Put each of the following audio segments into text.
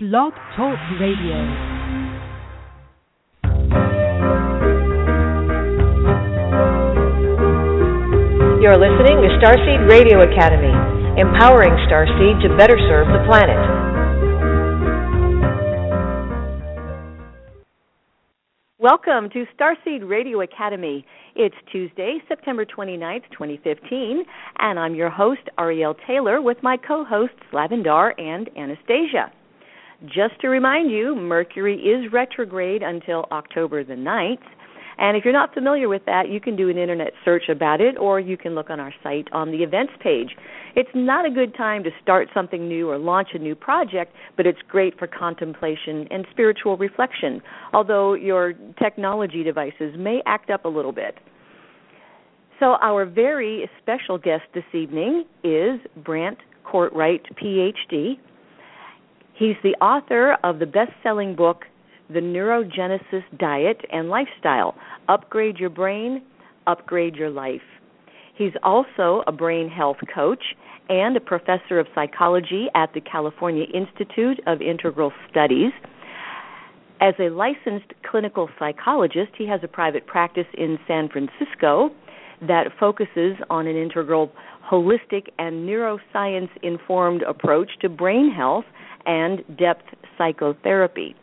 Blog Talk Radio. You're listening to Starseed Radio Academy, empowering Starseed to better serve the planet. Welcome to Starseed Radio Academy. It's Tuesday, September 29th, 2015, and I'm your host, Ariel Taylor, with my co hosts, Lavendar and Anastasia. Just to remind you, Mercury is retrograde until October the 9th. And if you're not familiar with that, you can do an internet search about it or you can look on our site on the events page. It's not a good time to start something new or launch a new project, but it's great for contemplation and spiritual reflection, although your technology devices may act up a little bit. So, our very special guest this evening is Brant Cortright, PhD. He's the author of the best selling book, The Neurogenesis Diet and Lifestyle Upgrade Your Brain, Upgrade Your Life. He's also a brain health coach and a professor of psychology at the California Institute of Integral Studies. As a licensed clinical psychologist, he has a private practice in San Francisco that focuses on an integral, holistic, and neuroscience informed approach to brain health and depth psychotherapy.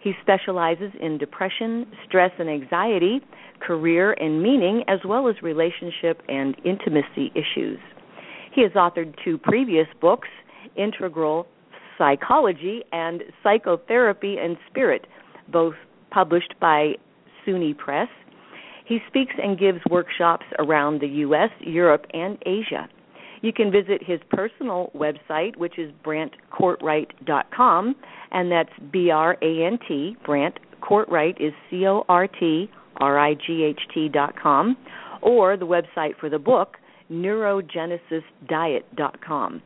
He specializes in depression, stress and anxiety, career and meaning, as well as relationship and intimacy issues. He has authored two previous books, Integral Psychology and Psychotherapy and Spirit, both published by SUNY Press. He speaks and gives workshops around the U.S., Europe, and Asia. You can visit his personal website, which is brantcortright.com, and that's B R A N T. Brant Cortright is C O R T R I G H T.com, or the website for the book, neurogenesisdiet.com.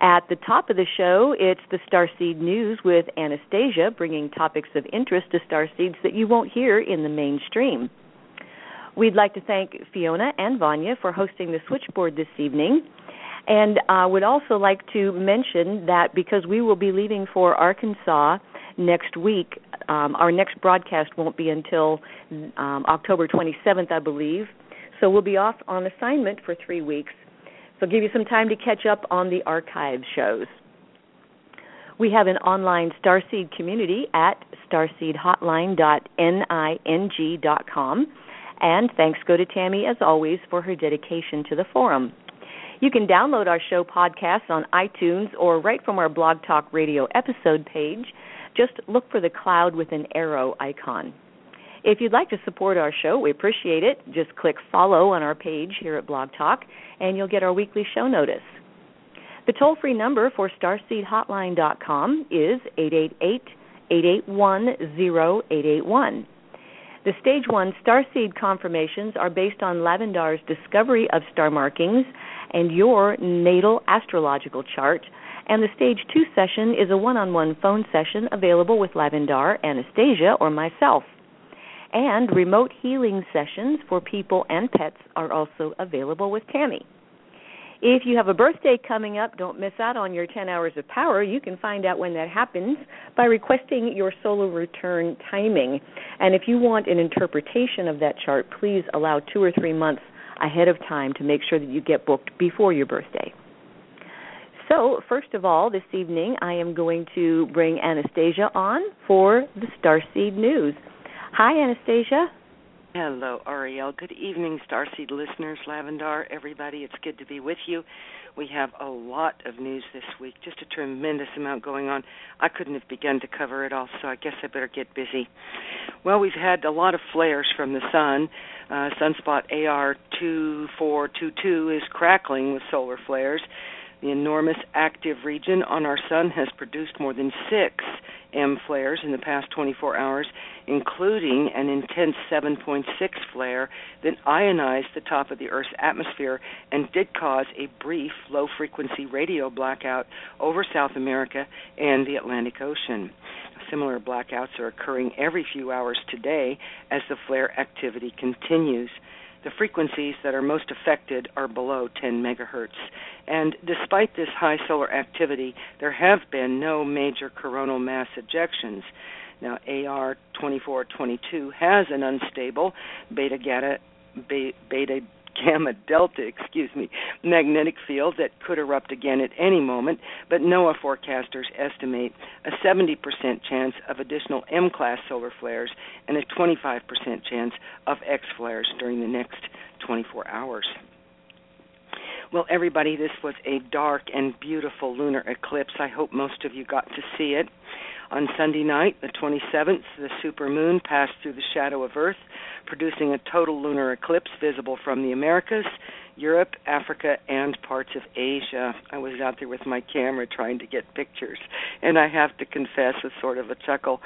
At the top of the show, it's the Starseed News with Anastasia, bringing topics of interest to starseeds that you won't hear in the mainstream. We'd like to thank Fiona and Vanya for hosting the switchboard this evening. And I uh, would also like to mention that because we will be leaving for Arkansas next week, um, our next broadcast won't be until um, October 27th, I believe. So we'll be off on assignment for three weeks. So give you some time to catch up on the archive shows. We have an online Starseed community at starseedhotline.ning.com. And thanks go to Tammy, as always, for her dedication to the forum. You can download our show podcasts on iTunes or right from our Blog Talk Radio episode page. Just look for the cloud with an arrow icon. If you'd like to support our show, we appreciate it. Just click follow on our page here at Blog Talk, and you'll get our weekly show notice. The toll free number for starseedhotline.com is 888 881 0881. The Stage 1 starseed confirmations are based on Lavendar's discovery of star markings and your natal astrological chart, and the Stage 2 session is a one on one phone session available with Lavendar, Anastasia, or myself. And remote healing sessions for people and pets are also available with Tammy. If you have a birthday coming up, don't miss out on your 10 hours of power. You can find out when that happens by requesting your solar return timing. And if you want an interpretation of that chart, please allow two or three months ahead of time to make sure that you get booked before your birthday. So, first of all, this evening I am going to bring Anastasia on for the Starseed News. Hi, Anastasia. Hello, Ariel. Good evening, Starseed listeners, Lavendar, everybody. It's good to be with you. We have a lot of news this week, just a tremendous amount going on. I couldn't have begun to cover it all, so I guess I better get busy. Well, we've had a lot of flares from the sun. Uh, sunspot AR2422 is crackling with solar flares. The enormous active region on our sun has produced more than six M flares in the past 24 hours, including an intense 7.6 flare that ionized the top of the Earth's atmosphere and did cause a brief low frequency radio blackout over South America and the Atlantic Ocean. Similar blackouts are occurring every few hours today as the flare activity continues. The frequencies that are most affected are below 10 megahertz. And despite this high solar activity, there have been no major coronal mass ejections. Now, AR 2422 has an unstable beta, gata, beta gamma delta, excuse me, magnetic field that could erupt again at any moment, but NOAA forecasters estimate a 70% chance of additional M class solar flares and a 25% chance of X flares during the next 24 hours. Well, everybody, this was a dark and beautiful lunar eclipse. I hope most of you got to see it. On Sunday night, the 27th, the supermoon passed through the shadow of Earth, producing a total lunar eclipse visible from the Americas, Europe, Africa, and parts of Asia. I was out there with my camera trying to get pictures, and I have to confess, with sort of a chuckle,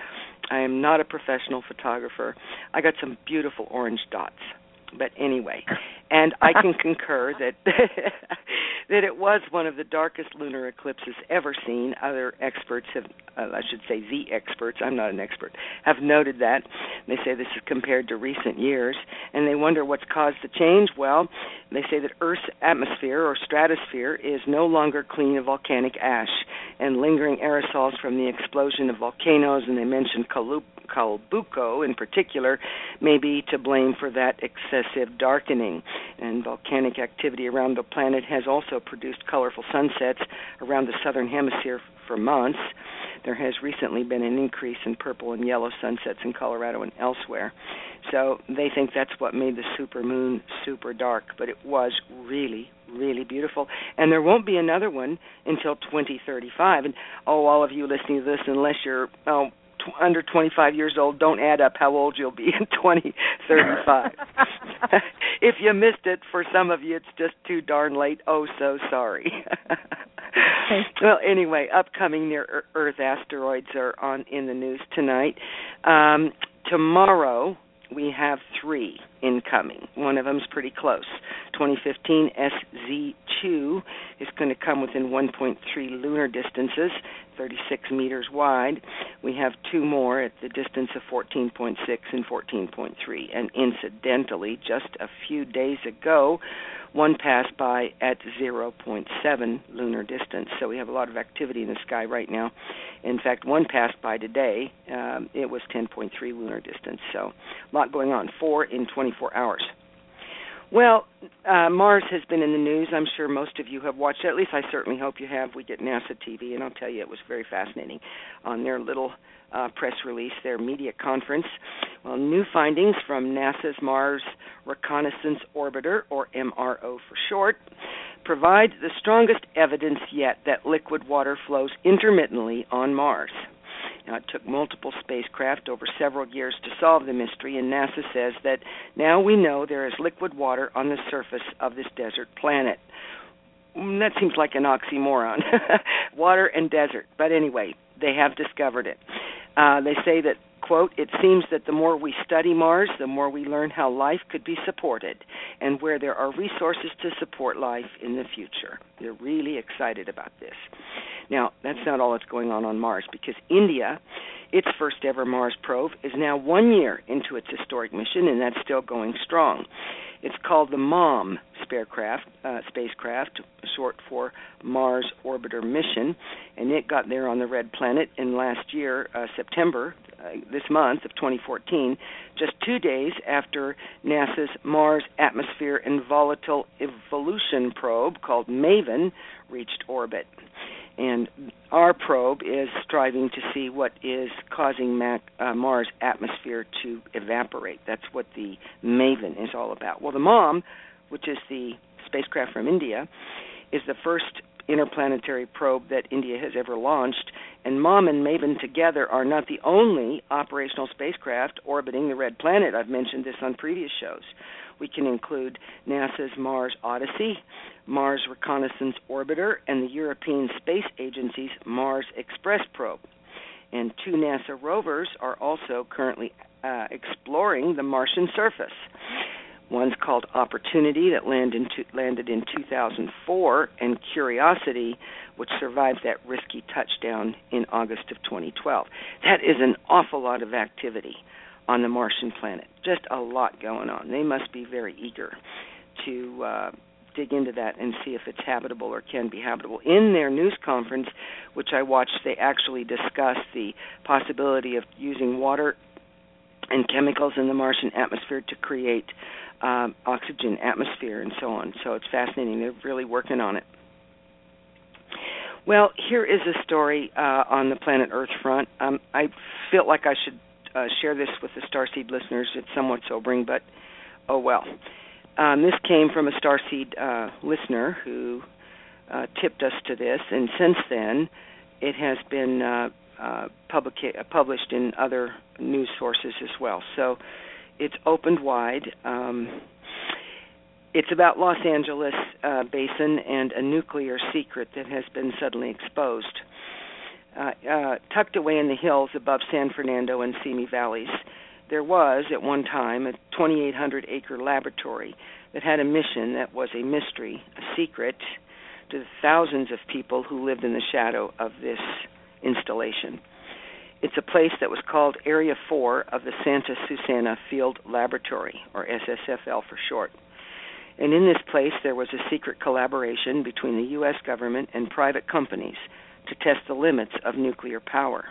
I am not a professional photographer. I got some beautiful orange dots. But anyway, and I can concur that that it was one of the darkest lunar eclipses ever seen. Other experts have, uh, I should say, the experts. I'm not an expert. Have noted that. They say this is compared to recent years, and they wonder what's caused the change. Well, they say that Earth's atmosphere or stratosphere is no longer clean of volcanic ash, and lingering aerosols from the explosion of volcanoes, and they mentioned Kalup Calbuco in particular may be to blame for that excessive darkening. And volcanic activity around the planet has also produced colorful sunsets around the southern hemisphere for months. There has recently been an increase in purple and yellow sunsets in Colorado and elsewhere. So they think that's what made the super moon super dark, but it was really, really beautiful. And there won't be another one until 2035. And oh, all of you listening to this, unless you're oh, under 25 years old, don't add up how old you'll be in 2035. if you missed it, for some of you, it's just too darn late. Oh, so sorry. well, anyway, upcoming near Earth asteroids are on in the news tonight. Um, tomorrow, we have three incoming. One of them's pretty close. 2015 SZ2 is going to come within 1.3 lunar distances, 36 meters wide. We have two more at the distance of 14.6 and 14.3. And incidentally, just a few days ago, one passed by at 0.7 lunar distance. So we have a lot of activity in the sky right now. In fact, one passed by today. Um, it was 10.3 lunar distance. So a lot going on. Four in 24 hours. Well, uh, Mars has been in the news. I'm sure most of you have watched. At least I certainly hope you have. We get NASA TV, and I'll tell you, it was very fascinating on their little uh, press release, their media conference. Well, new findings from NASA's Mars Reconnaissance Orbiter, or MRO for short, provide the strongest evidence yet that liquid water flows intermittently on Mars. Now, it took multiple spacecraft over several years to solve the mystery, and NASA says that now we know there is liquid water on the surface of this desert planet. Mm, that seems like an oxymoron water and desert. But anyway, they have discovered it. Uh, they say that quote, it seems that the more we study Mars, the more we learn how life could be supported and where there are resources to support life in the future. They're really excited about this. Now, that's not all that's going on on Mars because India, its first ever Mars probe, is now one year into its historic mission, and that's still going strong. It's called the MOM spacecraft, uh, spacecraft, short for Mars Orbiter Mission, and it got there on the red planet in last year, uh, September, uh, this month of 2014, just two days after NASA's Mars Atmosphere and Volatile Evolution probe called MAVEN reached orbit. And our probe is striving to see what is causing Mac, uh, Mars' atmosphere to evaporate. That's what the MAVEN is all about. Well, the MOM, which is the spacecraft from India, is the first interplanetary probe that India has ever launched. And MOM and MAVEN together are not the only operational spacecraft orbiting the red planet. I've mentioned this on previous shows. We can include NASA's Mars Odyssey, Mars Reconnaissance Orbiter, and the European Space Agency's Mars Express probe. And two NASA rovers are also currently uh, exploring the Martian surface. One's called Opportunity, that landed in, landed in 2004, and Curiosity, which survived that risky touchdown in August of 2012. That is an awful lot of activity on the Martian planet. Just a lot going on. They must be very eager to uh, dig into that and see if it's habitable or can be habitable. In their news conference, which I watched, they actually discussed the possibility of using water and chemicals in the Martian atmosphere to create um, oxygen atmosphere and so on. So it's fascinating. They're really working on it. Well, here is a story uh, on the planet Earth front. Um, I feel like I should uh, share this with the Starseed listeners. It's somewhat sobering, but oh well. Um, this came from a Starseed uh, listener who uh, tipped us to this, and since then, it has been uh, uh, publica- published in other news sources as well. So it's opened wide. Um, it's about Los Angeles uh, basin and a nuclear secret that has been suddenly exposed. Uh, uh, tucked away in the hills above San Fernando and Simi valleys, there was at one time a 2,800 acre laboratory that had a mission that was a mystery, a secret to the thousands of people who lived in the shadow of this installation. It's a place that was called Area 4 of the Santa Susana Field Laboratory, or SSFL for short. And in this place, there was a secret collaboration between the U.S. government and private companies to test the limits of nuclear power.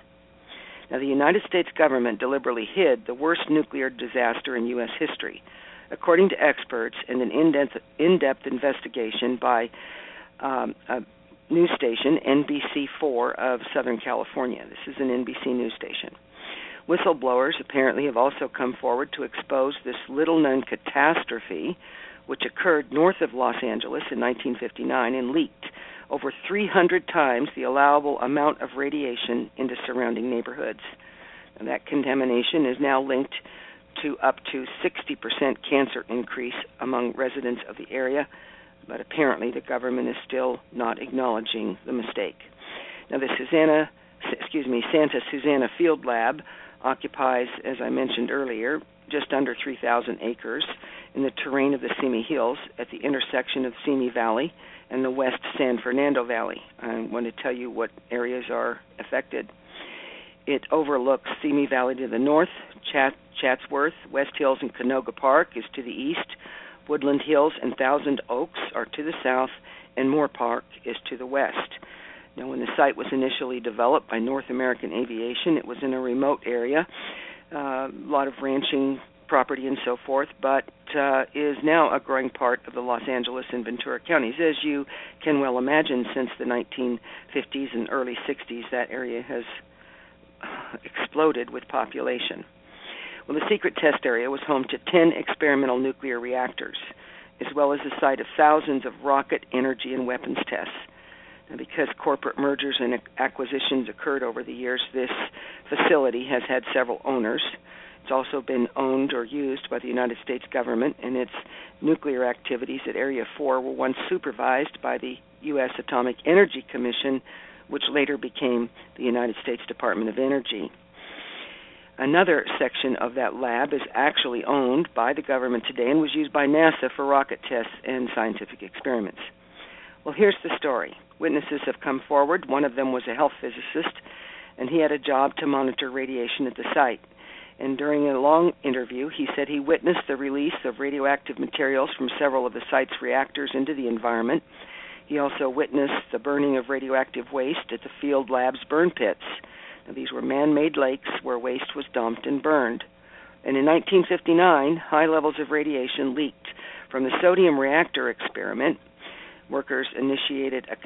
Now, the United States government deliberately hid the worst nuclear disaster in U.S. history, according to experts in an in depth investigation by um, a news station, NBC4 of Southern California. This is an NBC news station. Whistleblowers apparently have also come forward to expose this little known catastrophe, which occurred north of Los Angeles in 1959 and leaked over 300 times the allowable amount of radiation into surrounding neighborhoods. And that contamination is now linked to up to 60% cancer increase among residents of the area but apparently the government is still not acknowledging the mistake. Now, the Susanna, excuse me, Santa Susana Field Lab occupies, as I mentioned earlier, just under 3,000 acres in the terrain of the Simi Hills at the intersection of Simi Valley and the West San Fernando Valley. I want to tell you what areas are affected. It overlooks Simi Valley to the north, Chat- Chatsworth, West Hills, and Canoga Park is to the east, Woodland Hills and Thousand Oaks are to the south, and Moorpark is to the west. Now, when the site was initially developed by North American Aviation, it was in a remote area, uh, a lot of ranching property and so forth, but uh, is now a growing part of the Los Angeles and Ventura counties. As you can well imagine, since the 1950s and early 60s, that area has exploded with population. Well, the secret test area was home to 10 experimental nuclear reactors, as well as the site of thousands of rocket, energy, and weapons tests. And because corporate mergers and acquisitions occurred over the years, this facility has had several owners. It's also been owned or used by the United States government, and its nuclear activities at Area 4 were once supervised by the U.S. Atomic Energy Commission, which later became the United States Department of Energy. Another section of that lab is actually owned by the government today and was used by NASA for rocket tests and scientific experiments. Well, here's the story. Witnesses have come forward. One of them was a health physicist, and he had a job to monitor radiation at the site. And during a long interview, he said he witnessed the release of radioactive materials from several of the site's reactors into the environment. He also witnessed the burning of radioactive waste at the field lab's burn pits. Now, these were man made lakes where waste was dumped and burned. And in 1959, high levels of radiation leaked from the sodium reactor experiment. Workers initiated a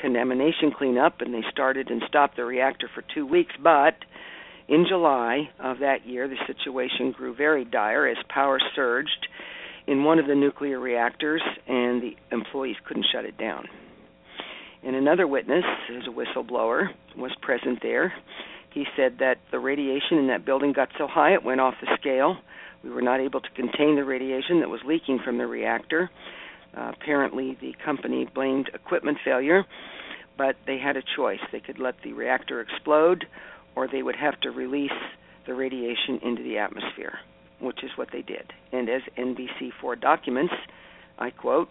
contamination cleanup and they started and stopped the reactor for two weeks. But in July of that year, the situation grew very dire as power surged in one of the nuclear reactors and the employees couldn't shut it down. And another witness, who's a whistleblower, was present there. He said that the radiation in that building got so high it went off the scale. We were not able to contain the radiation that was leaking from the reactor. Uh, apparently, the company blamed equipment failure, but they had a choice. They could let the reactor explode, or they would have to release the radiation into the atmosphere, which is what they did. And as NBC4 documents, I quote,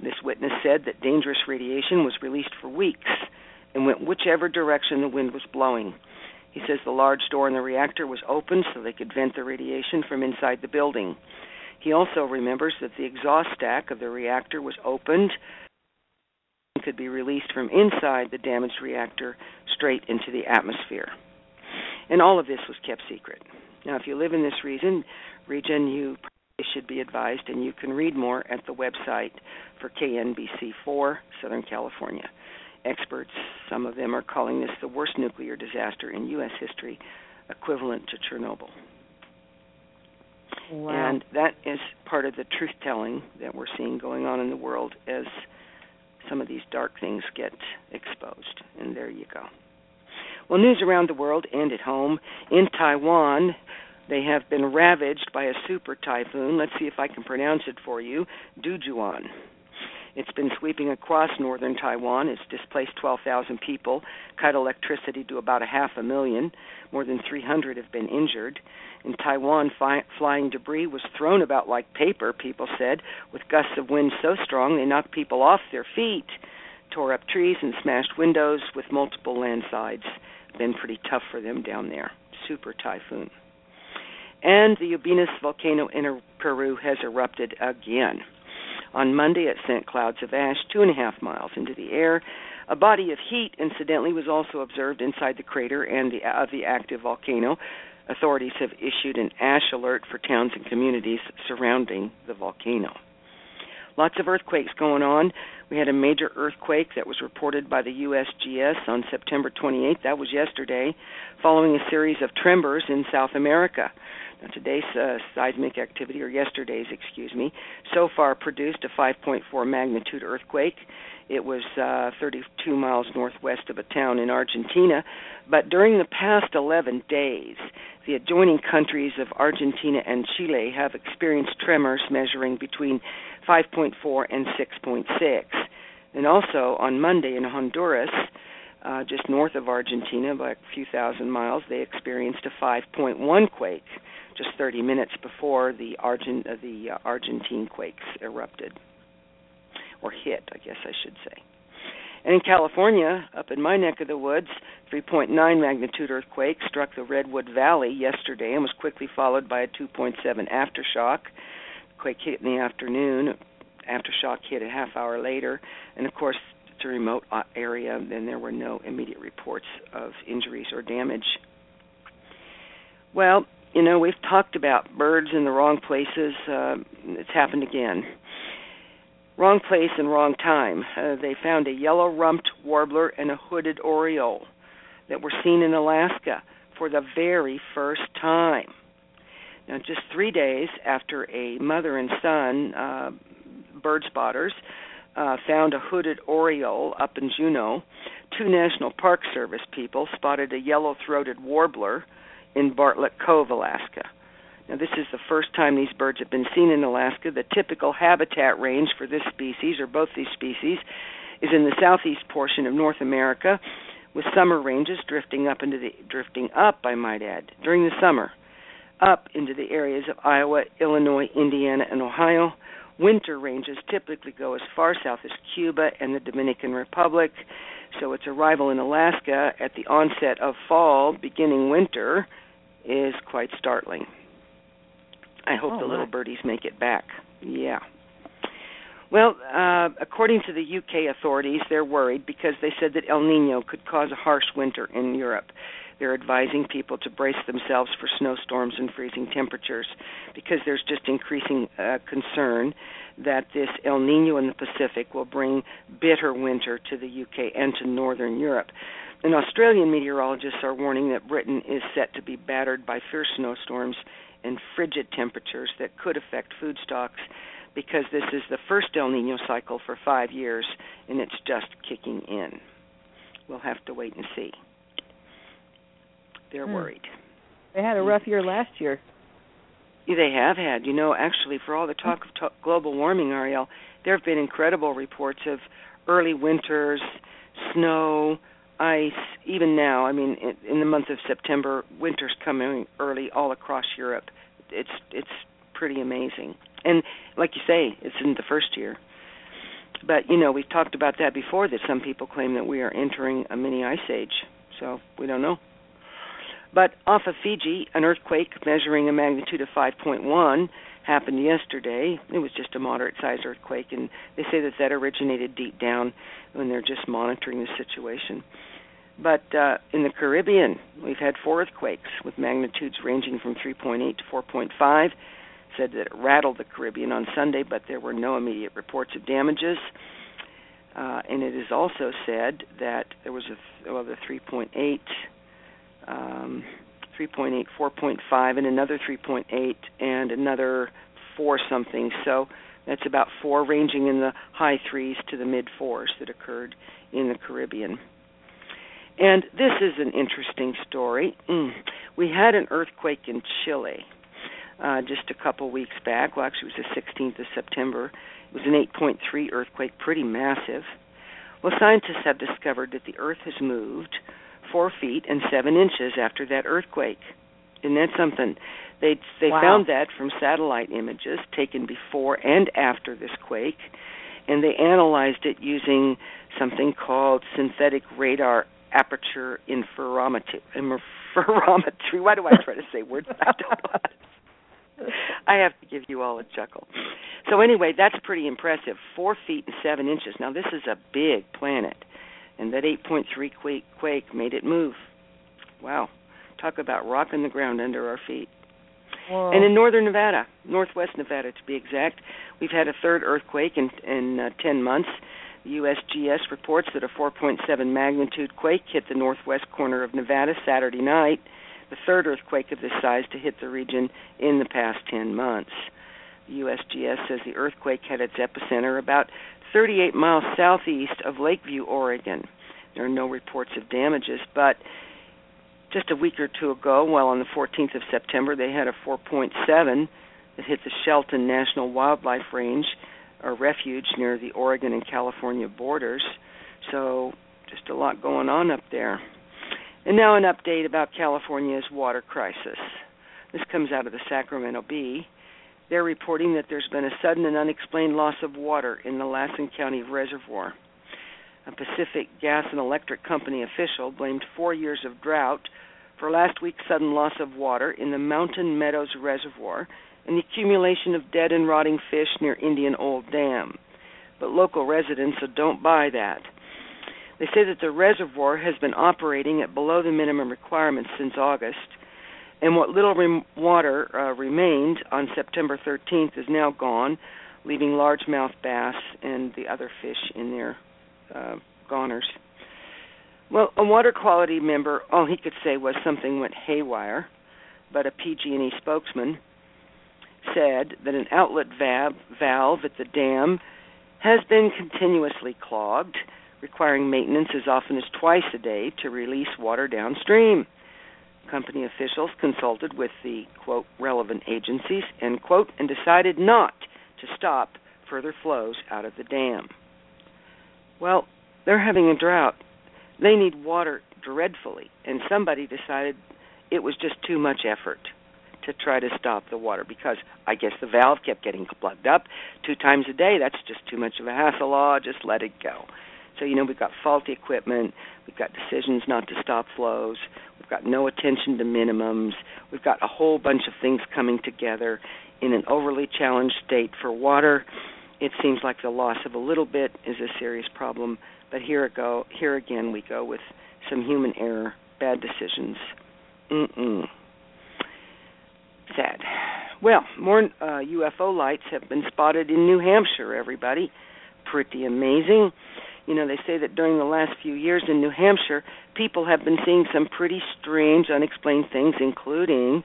this witness said that dangerous radiation was released for weeks and went whichever direction the wind was blowing. He says the large door in the reactor was opened so they could vent the radiation from inside the building. He also remembers that the exhaust stack of the reactor was opened could be released from inside the damaged reactor straight into the atmosphere. And all of this was kept secret. Now, if you live in this region, region you should be advised, and you can read more at the website for KNBC4 Southern California. Experts, some of them are calling this the worst nuclear disaster in U.S. history, equivalent to Chernobyl. Wow. And that is part of the truth telling that we're seeing going on in the world as some of these dark things get exposed. And there you go. Well, news around the world and at home. In Taiwan, they have been ravaged by a super typhoon. Let's see if I can pronounce it for you Dujuan. It's been sweeping across northern Taiwan. It's displaced 12,000 people, cut electricity to about a half a million. More than 300 have been injured. In Taiwan, fi- flying debris was thrown about like paper, people said, with gusts of wind so strong they knocked people off their feet, tore up trees, and smashed windows with multiple landslides. Been pretty tough for them down there. Super typhoon. And the Ubinas volcano in Peru has erupted again. On Monday, it sent clouds of ash two and a half miles into the air. A body of heat, incidentally, was also observed inside the crater and the, of the active volcano. Authorities have issued an ash alert for towns and communities surrounding the volcano. Lots of earthquakes going on. We had a major earthquake that was reported by the USGS on September 28th. That was yesterday, following a series of tremors in South America. Now, today's uh, seismic activity, or yesterday's, excuse me, so far produced a 5.4 magnitude earthquake. It was uh, 32 miles northwest of a town in Argentina. But during the past 11 days, the adjoining countries of Argentina and Chile have experienced tremors measuring between 5.4 and 6.6. And also on Monday in Honduras, uh, just north of Argentina by a few thousand miles, they experienced a 5.1 quake just 30 minutes before the, Argent, uh, the uh, Argentine quakes erupted, or hit, I guess I should say. And in California, up in my neck of the woods, 3.9 magnitude earthquake struck the Redwood Valley yesterday and was quickly followed by a 2.7 aftershock. The quake hit in the afternoon. Aftershock hit a half hour later, and of course, it's a remote uh, area, and there were no immediate reports of injuries or damage. Well, you know, we've talked about birds in the wrong places. Uh, it's happened again. Wrong place and wrong time. Uh, they found a yellow rumped warbler and a hooded oriole that were seen in Alaska for the very first time. Now, just three days after a mother and son, uh, bird spotters, uh, found a hooded oriole up in Juneau, two National Park Service people spotted a yellow throated warbler in Bartlett Cove, Alaska. Now, this is the first time these birds have been seen in Alaska. The typical habitat range for this species, or both these species, is in the southeast portion of North America, with summer ranges drifting up into the drifting up, I might add, during the summer, up into the areas of Iowa, Illinois, Indiana, and Ohio. Winter ranges typically go as far south as Cuba and the Dominican Republic. So its arrival in Alaska at the onset of fall, beginning winter, is quite startling. I hope oh, the little my. birdies make it back. Yeah. Well, uh, according to the UK authorities, they're worried because they said that El Nino could cause a harsh winter in Europe. They're advising people to brace themselves for snowstorms and freezing temperatures because there's just increasing uh, concern that this El Nino in the Pacific will bring bitter winter to the UK and to northern Europe. And Australian meteorologists are warning that Britain is set to be battered by fierce snowstorms and frigid temperatures that could affect food stocks because this is the first El Nino cycle for five years and it's just kicking in. We'll have to wait and see. They're Hmm. worried. They had a rough year last year. They have had, you know, actually, for all the talk of to- global warming, Ariel, there have been incredible reports of early winters, snow, ice. Even now, I mean, in, the month of September, winter's coming early all across Europe. It's it's pretty amazing, and like you say, it's in the first year. But you know, we've talked about that before. That some people claim that we are entering a mini ice age. So we don't know. But off of Fiji, an earthquake measuring a magnitude of 5.1 happened yesterday. It was just a moderate sized earthquake, and they say that that originated deep down when they're just monitoring the situation. But uh, in the Caribbean, we've had four earthquakes with magnitudes ranging from 3.8 to 4.5. Said that it rattled the Caribbean on Sunday, but there were no immediate reports of damages. Uh, and it is also said that there was a well, the 3.8, um, 3.8, 4.5, and another 3.8, and another four something. So that's about four, ranging in the high threes to the mid fours that occurred in the Caribbean. And this is an interesting story. Mm. We had an earthquake in Chile uh, just a couple weeks back. Well, actually, it was the 16th of September. It was an 8.3 earthquake, pretty massive. Well, scientists have discovered that the Earth has moved four feet and seven inches after that earthquake. Isn't that something? They they wow. found that from satellite images taken before and after this quake, and they analyzed it using something called synthetic radar aperture interferometry. Interferometry. Why do I try to say words I don't? I have to give you all a chuckle. So anyway, that's pretty impressive. Four feet and seven inches. Now this is a big planet, and that 8.3 quake, quake made it move. Wow, talk about rocking the ground under our feet. Whoa. And in northern Nevada, northwest Nevada to be exact, we've had a third earthquake in in uh, 10 months. USGS reports that a 4.7 magnitude quake hit the northwest corner of Nevada Saturday night the third earthquake of this size to hit the region in the past 10 months. USGS says the earthquake had its epicenter about 38 miles southeast of Lakeview, Oregon. There are no reports of damages, but just a week or two ago, well, on the 14th of September, they had a 4.7 that hit the Sheldon National Wildlife Range, a refuge near the Oregon and California borders. So, just a lot going on up there. And now an update about California's water crisis. This comes out of the Sacramento Bee. They're reporting that there's been a sudden and unexplained loss of water in the Lassen County Reservoir. A Pacific Gas and Electric Company official blamed four years of drought for last week's sudden loss of water in the Mountain Meadows Reservoir and the accumulation of dead and rotting fish near Indian Ole Dam. But local residents don't buy that. They say that the reservoir has been operating at below the minimum requirements since August, and what little rem- water uh, remained on September 13th is now gone, leaving largemouth bass and the other fish in their uh, goners. Well, a water quality member, all he could say was something went haywire, but a PG&E spokesman said that an outlet valve, at the dam has been continuously clogged requiring maintenance as often as twice a day to release water downstream. Company officials consulted with the quote relevant agencies end quote and decided not to stop further flows out of the dam. Well, they're having a drought. They need water dreadfully, and somebody decided it was just too much effort to try to stop the water because I guess the valve kept getting plugged up two times a day. That's just too much of a hassle. Oh, just let it go. So, you know, we've got faulty equipment, we've got decisions not to stop flows, we've got no attention to minimums, we've got a whole bunch of things coming together in an overly challenged state for water. It seems like the loss of a little bit is a serious problem, but here go here again we go with some human error, bad decisions. Mm-mm. Sad. Well, more uh, UFO lights have been spotted in New Hampshire, everybody. Pretty amazing you know, they say that during the last few years in New Hampshire, people have been seeing some pretty strange, unexplained things, including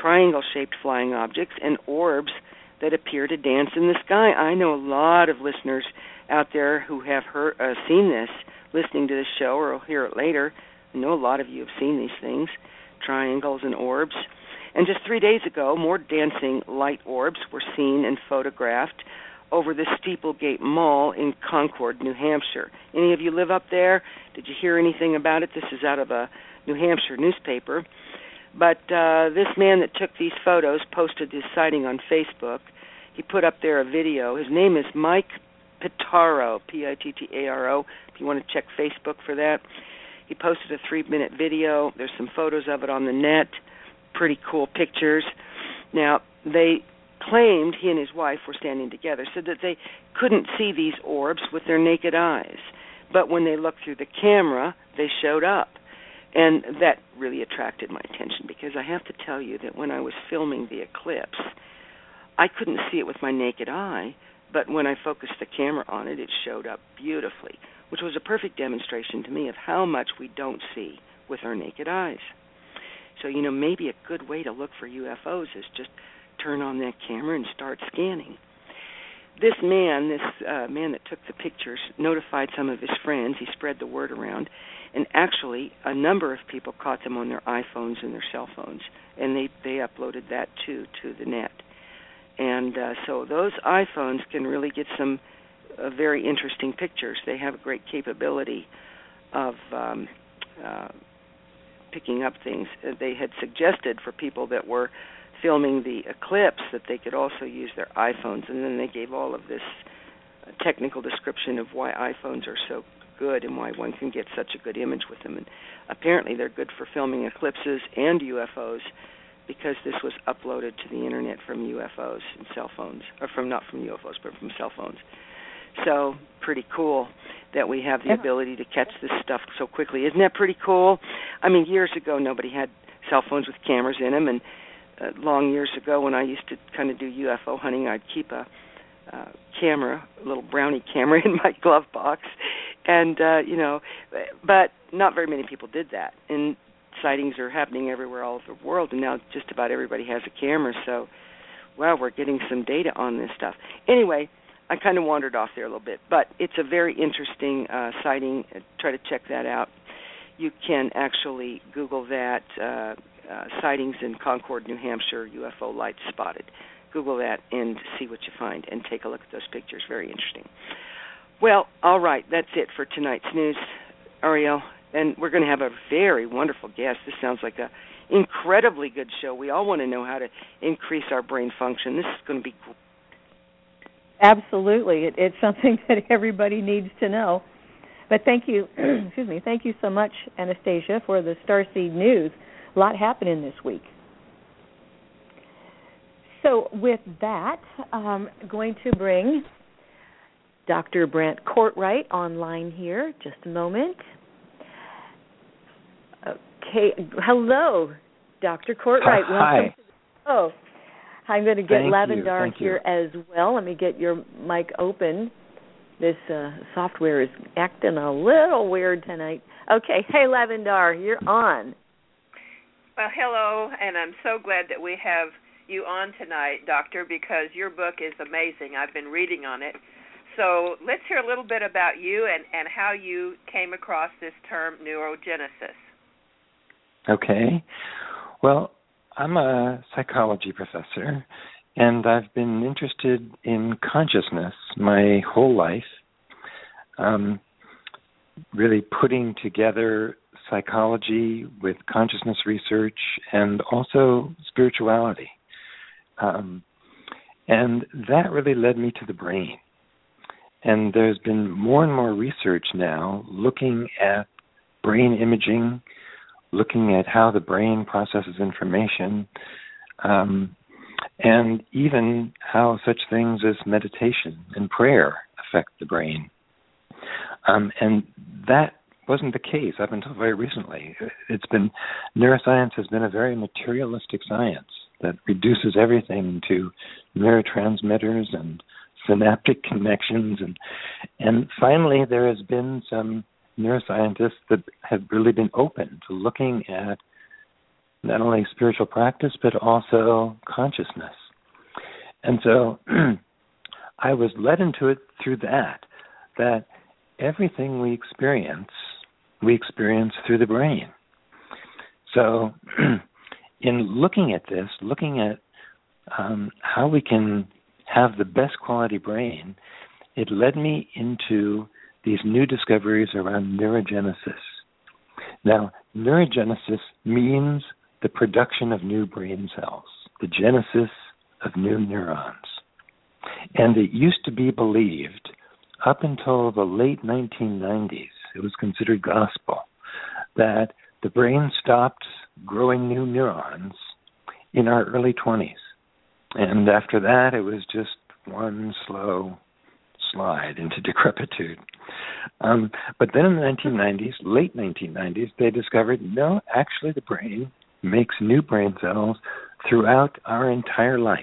triangle shaped flying objects and orbs that appear to dance in the sky. I know a lot of listeners out there who have heard, uh, seen this, listening to this show, or will hear it later. I know a lot of you have seen these things triangles and orbs. And just three days ago, more dancing light orbs were seen and photographed over the Steeplegate Mall in Concord, New Hampshire. Any of you live up there? Did you hear anything about it? This is out of a New Hampshire newspaper. But uh, this man that took these photos posted his sighting on Facebook. He put up there a video. His name is Mike Pittaro, P I T T A R O, if you want to check Facebook for that. He posted a three minute video. There's some photos of it on the net. Pretty cool pictures. Now, they claimed he and his wife were standing together, said that they couldn't see these orbs with their naked eyes. But when they looked through the camera, they showed up. And that really attracted my attention because I have to tell you that when I was filming the eclipse, I couldn't see it with my naked eye, but when I focused the camera on it, it showed up beautifully, which was a perfect demonstration to me of how much we don't see with our naked eyes. So, you know, maybe a good way to look for UFOs is just turn on that camera and start scanning. This man, this uh, man that took the pictures, notified some of his friends. He spread the word around, and actually, a number of people caught them on their iPhones and their cell phones, and they they uploaded that too to the net. And uh, so those iPhones can really get some uh, very interesting pictures. They have a great capability of um, uh, picking up things. Uh, they had suggested for people that were filming the eclipse that they could also use their iPhones, and then they gave all of this uh, technical description of why iPhones are so good and why one can get such a good image with them. And apparently, they're good for filming eclipses and UFOs because this was uploaded to the internet from UFOs and cell phones, or from not from UFOs, but from cell phones. So pretty cool that we have the yeah. ability to catch this stuff so quickly. Isn't that pretty cool? I mean, years ago nobody had cell phones with cameras in them, and uh, long years ago when I used to kind of do UFO hunting, I'd keep a uh, camera, a little brownie camera in my glove box, and uh, you know, but not very many people did that. And sightings are happening everywhere all over the world, and now just about everybody has a camera. So, wow, we're getting some data on this stuff. Anyway, I kind of wandered off there a little bit, but it's a very interesting uh, sighting. Try to check that out. You can actually Google that uh, uh, sightings in Concord, New Hampshire, UFO lights spotted. Google that and see what you find, and take a look at those pictures. Very interesting. Well, all right, that's it for tonight's news, Ariel and we're going to have a very wonderful guest. This sounds like a incredibly good show. We all want to know how to increase our brain function. This is going to be. Absolutely, it, it's something that everybody needs to know. But thank you, excuse me, thank you so much, Anastasia, for the Starseed news. A lot happening this week. So with that, I'm going to bring Dr. Brent Cortright online here. Just a moment. Okay. Hello, Dr. Cortright. Hi. Welcome. Oh, I'm going to get Thank Lavendar you. here as well. Let me get your mic open. This uh, software is acting a little weird tonight. Okay. Hey, Lavendar, you're on. Well, hello, and I'm so glad that we have you on tonight, Doctor, because your book is amazing. I've been reading on it. So let's hear a little bit about you and, and how you came across this term neurogenesis. Okay. Well, I'm a psychology professor, and I've been interested in consciousness my whole life. Um, really putting together psychology with consciousness research and also spirituality. Um, and that really led me to the brain. And there's been more and more research now looking at brain imaging looking at how the brain processes information, um, and even how such things as meditation and prayer affect the brain. Um, and that wasn't the case up until very recently. It's been neuroscience has been a very materialistic science that reduces everything to neurotransmitters and synaptic connections and and finally there has been some neuroscientists that have really been open to looking at not only spiritual practice but also consciousness. And so I was led into it through that, that everything we experience, we experience through the brain. So in looking at this, looking at um, how we can have the best quality brain, it led me into these new discoveries around neurogenesis. Now, neurogenesis means the production of new brain cells, the genesis of new neurons. And it used to be believed up until the late 1990s, it was considered gospel, that the brain stops growing new neurons in our early 20s. And after that, it was just one slow slide into decrepitude. Um, but then in the 1990s, late 1990s, they discovered no, actually, the brain makes new brain cells throughout our entire life.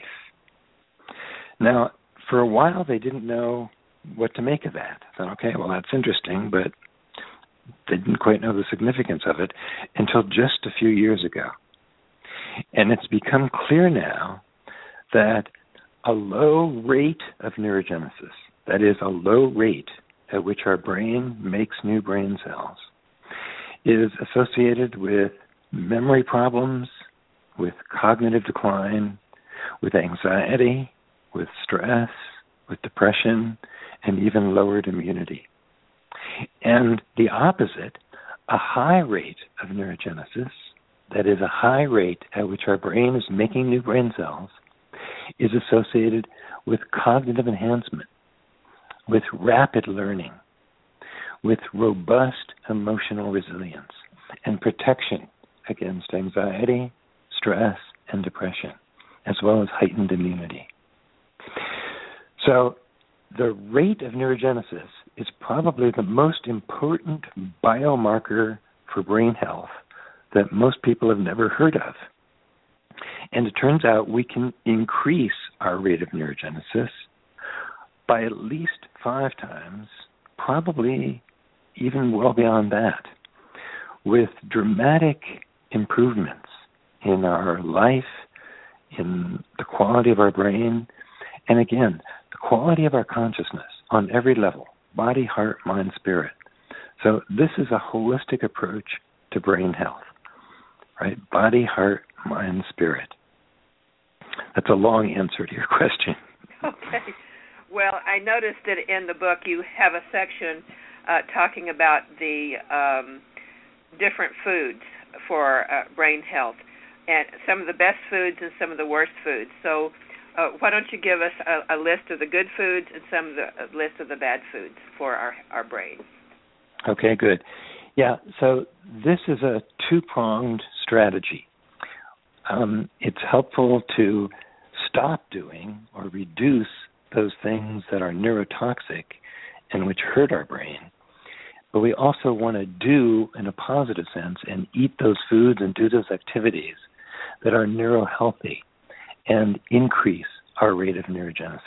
Now, for a while, they didn't know what to make of that. I thought, okay, well, that's interesting, but they didn't quite know the significance of it until just a few years ago. And it's become clear now that a low rate of neurogenesis, that is, a low rate at which our brain makes new brain cells, is associated with memory problems, with cognitive decline, with anxiety, with stress, with depression, and even lowered immunity. And the opposite, a high rate of neurogenesis, that is, a high rate at which our brain is making new brain cells, is associated with cognitive enhancement, with rapid learning, with robust emotional resilience, and protection against anxiety, stress, and depression, as well as heightened immunity. So, the rate of neurogenesis is probably the most important biomarker for brain health that most people have never heard of. And it turns out we can increase our rate of neurogenesis by at least five times, probably even well beyond that, with dramatic improvements in our life, in the quality of our brain, and again, the quality of our consciousness on every level body, heart, mind, spirit. So, this is a holistic approach to brain health, right? Body, heart, mind, spirit. That's a long answer to your question. Okay. Well, I noticed that in the book you have a section uh, talking about the um, different foods for uh, brain health, and some of the best foods and some of the worst foods. So, uh, why don't you give us a, a, list of the good foods and some of the list of the bad foods for our our brain? Okay, good. Yeah, so this is a two pronged strategy. Um, it's helpful to stop doing or reduce those things that are neurotoxic and which hurt our brain. But we also want to do in a positive sense and eat those foods and do those activities that are neurohealthy and increase our rate of neurogenesis.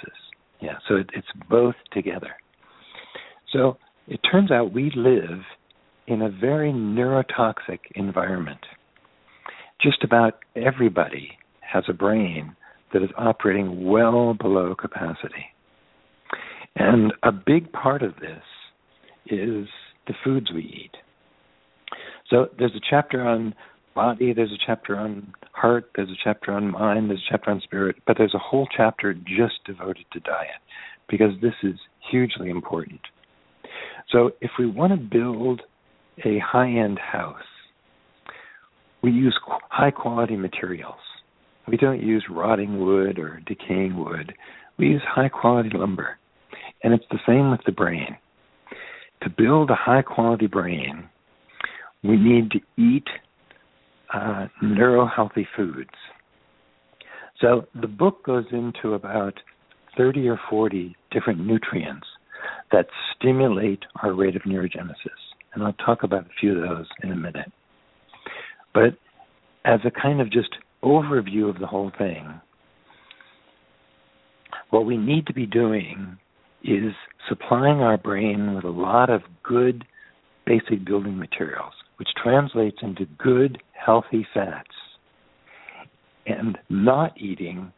Yeah, so it, it's both together. So it turns out we live in a very neurotoxic environment. Just about everybody has a brain that is operating well below capacity. And a big part of this is the foods we eat. So there's a chapter on body, there's a chapter on heart, there's a chapter on mind, there's a chapter on spirit, but there's a whole chapter just devoted to diet because this is hugely important. So if we want to build a high end house, we use high quality materials. We don't use rotting wood or decaying wood. We use high quality lumber. And it's the same with the brain. To build a high quality brain, we need to eat uh, neuro healthy foods. So the book goes into about 30 or 40 different nutrients that stimulate our rate of neurogenesis. And I'll talk about a few of those in a minute. But as a kind of just overview of the whole thing, what we need to be doing is supplying our brain with a lot of good basic building materials, which translates into good, healthy fats, and not eating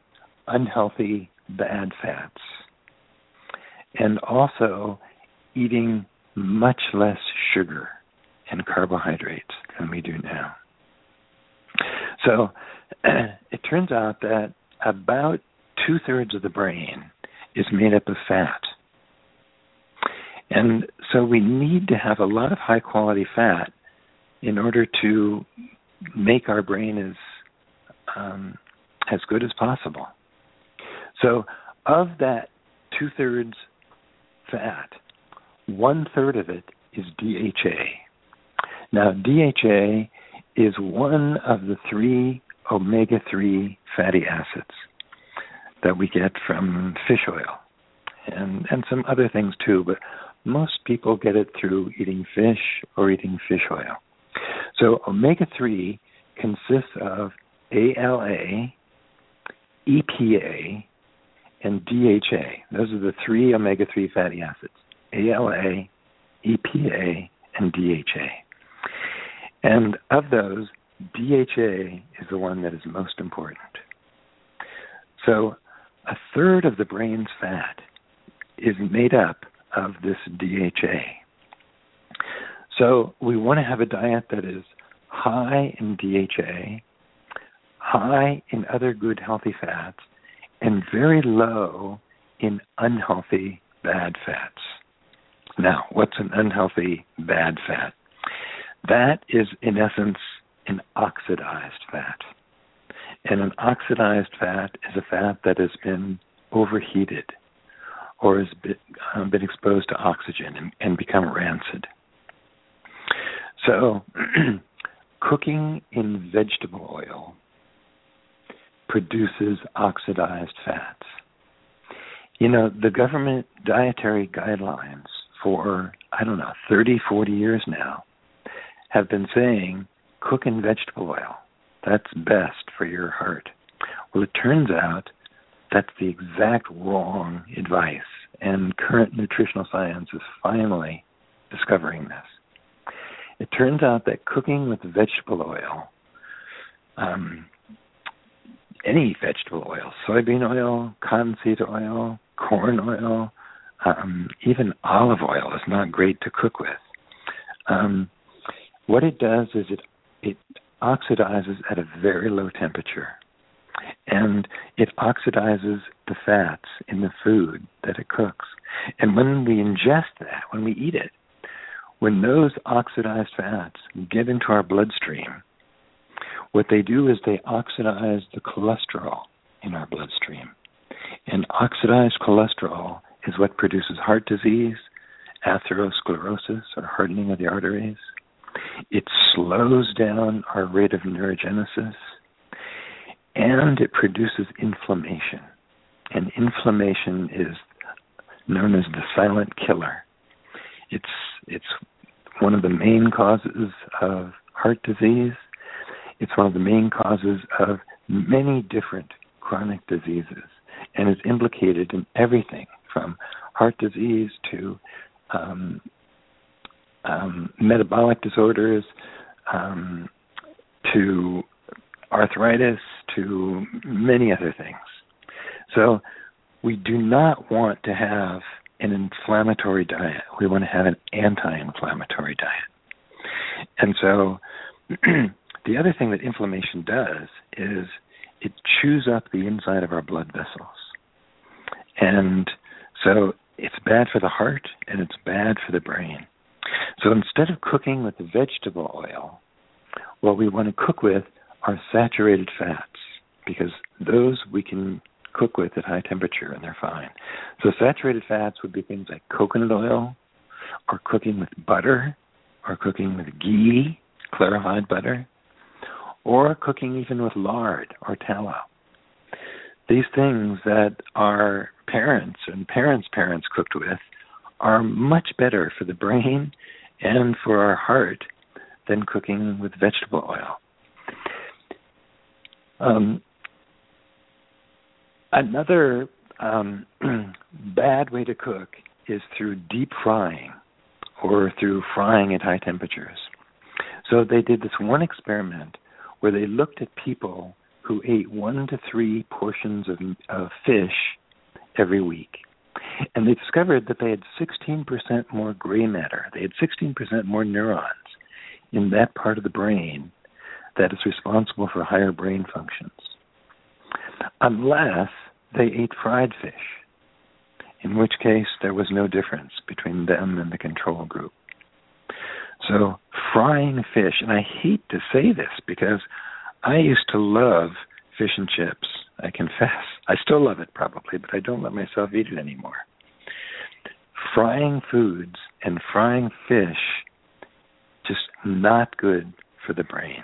unhealthy, bad fats, and also eating much less sugar and carbohydrates than we do now. So it turns out that about two thirds of the brain is made up of fat. And so we need to have a lot of high quality fat in order to make our brain as um, as good as possible. So of that two thirds fat, one third of it is DHA. Now, DHA is one of the three omega 3 fatty acids that we get from fish oil and, and some other things too, but most people get it through eating fish or eating fish oil. So, omega 3 consists of ALA, EPA, and DHA. Those are the three omega 3 fatty acids ALA, EPA, and DHA. And of those, DHA is the one that is most important. So, a third of the brain's fat is made up of this DHA. So, we want to have a diet that is high in DHA, high in other good healthy fats, and very low in unhealthy bad fats. Now, what's an unhealthy bad fat? That is, in essence, an oxidized fat. And an oxidized fat is a fat that has been overheated or has been, um, been exposed to oxygen and, and become rancid. So, cooking in vegetable oil produces oxidized fats. You know, the government dietary guidelines for, I don't know, 30, 40 years now have been saying cook in vegetable oil. That's best for your heart. Well, it turns out that's the exact wrong advice, and current nutritional science is finally discovering this. It turns out that cooking with vegetable oil um, any vegetable oil, soybean oil, cottonseed oil, corn oil, um, even olive oil is not great to cook with. Um, what it does is it it oxidizes at a very low temperature, and it oxidizes the fats in the food that it cooks. And when we ingest that, when we eat it, when those oxidized fats get into our bloodstream, what they do is they oxidize the cholesterol in our bloodstream. And oxidized cholesterol is what produces heart disease, atherosclerosis, or hardening of the arteries. It slows down our rate of neurogenesis, and it produces inflammation. And inflammation is known as the silent killer. It's it's one of the main causes of heart disease it's one of the main causes of many different chronic diseases and is implicated in everything from heart disease to um, um, metabolic disorders um, to arthritis to many other things. So we do not want to have an inflammatory diet. We want to have an anti-inflammatory diet. And so The other thing that inflammation does is it chews up the inside of our blood vessels. And so it's bad for the heart and it's bad for the brain. So instead of cooking with the vegetable oil, what we want to cook with are saturated fats because those we can cook with at high temperature and they're fine. So saturated fats would be things like coconut oil or cooking with butter or cooking with ghee, clarified butter or cooking even with lard or tallow. These things that our parents and parents' parents cooked with are much better for the brain and for our heart than cooking with vegetable oil. Um, another um, bad way to cook is through deep frying or through frying at high temperatures. So they did this one experiment where they looked at people who ate one to three portions of, of fish every week. And they discovered that they had 16% more gray matter. They had 16% more neurons in that part of the brain that is responsible for higher brain functions. Unless they ate fried fish, in which case there was no difference between them and the control group. So frying fish, and I hate to say this because I used to love fish and chips. I confess. I still love it probably, but I don't let myself eat it anymore. Frying foods and frying fish just not good for the brain.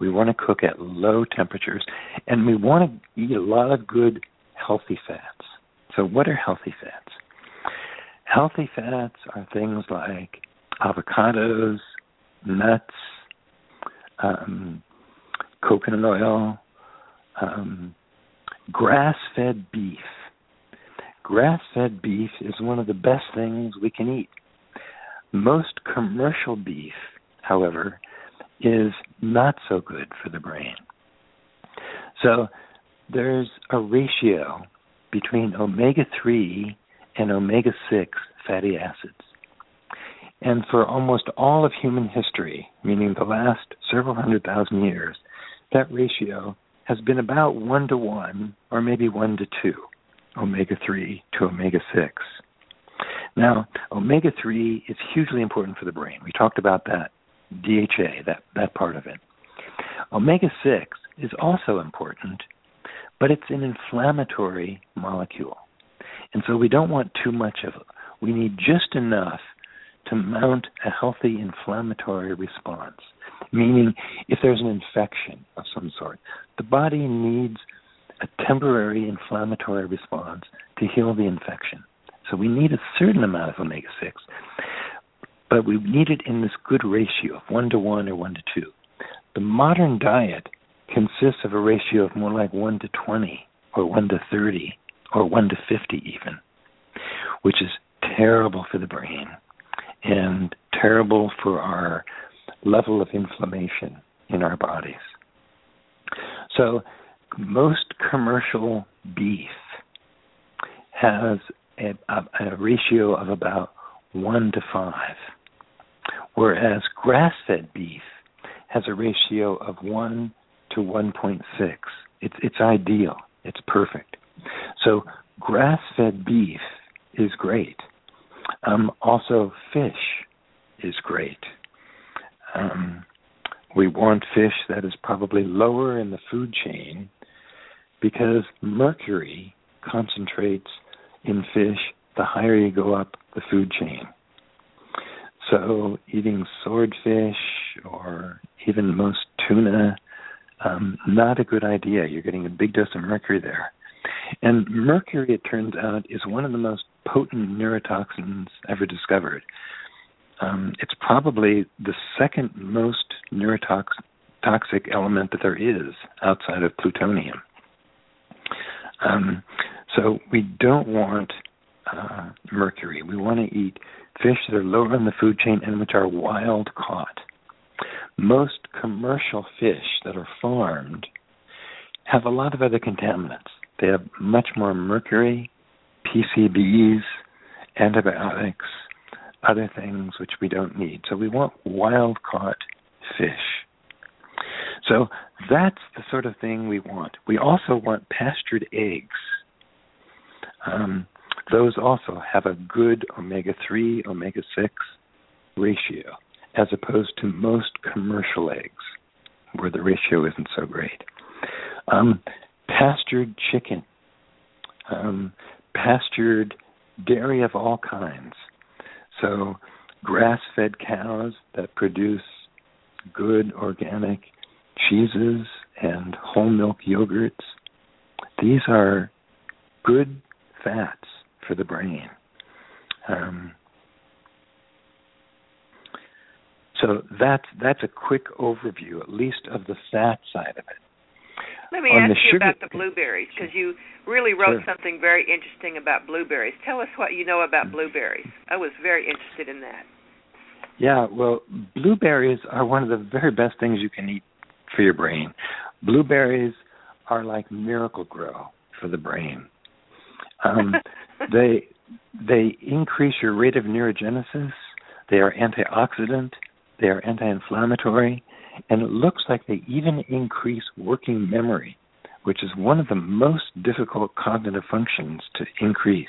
We want to cook at low temperatures, and we want to eat a lot of good, healthy fats. So, what are healthy fats? Healthy fats are things like avocados, nuts, um, coconut oil, um, grass fed beef. Grass fed beef is one of the best things we can eat. Most commercial beef, however, is not so good for the brain. So there's a ratio between omega 3 and omega 6 fatty acids. And for almost all of human history, meaning the last several hundred thousand years, that ratio has been about 1 to 1 or maybe 1 to 2, omega 3 to omega 6. Now, omega 3 is hugely important for the brain. We talked about that DHA, that, that part of it. Omega 6 is also important, but it's an inflammatory molecule. And so we don't want too much of it. We need just enough to mount a healthy inflammatory response. Meaning, if there's an infection of some sort, the body needs a temporary inflammatory response to heal the infection. So we need a certain amount of omega 6 but we need it in this good ratio of 1 to 1 or 1 to 2. The modern diet consists of a ratio of more like 1 to 20 or 1 to 30 or 1 to 50 even, which is terrible for the brain and terrible for our level of inflammation in our bodies. So, most commercial beef has a, a, a ratio of about 1 to 5 whereas grass fed beef has a ratio of 1 to 1.6. It's, it's ideal, it's perfect. So, grass fed beef is great. Um, also, fish is great. Um, we want fish that is probably lower in the food chain because mercury concentrates in fish the higher you go up the food chain. So eating swordfish or even most tuna, um, not a good idea. You're getting a big dose of mercury there. And mercury, it turns out, is one of the most potent neurotoxins ever discovered. Um, it's probably the second most neurotoxic element that there is outside of plutonium. Um, so we don't want uh, mercury. We want to eat fish that are lower in the food chain and which are wild caught. Most commercial fish that are farmed have a lot of other contaminants. They have much more mercury, PCBs, antibiotics, other things which we don't need. So we want wild caught fish. So that's the sort of thing we want. We also want pastured eggs. Um, those also have a good omega 3, omega 6 ratio, as opposed to most commercial eggs, where the ratio isn't so great. Um, pastured chicken, um, pastured dairy of all kinds. So, grass fed cows that produce good organic cheeses and whole milk yogurts. These are good fats for the brain. Um, so that's that's a quick overview, at least of the fat side of it. Let me ask you sugar, about the blueberries because you really wrote Sure. something very interesting about blueberries. Tell us what you know about blueberries. I was very interested in that. Yeah, well, blueberries are one of the very best things you can eat for your brain. Blueberries are like Miracle-Gro for the brain. Um, they they increase your rate of neurogenesis. They are antioxidant. They are anti-inflammatory, and it looks like they even increase working memory, which is one of the most difficult cognitive functions to increase.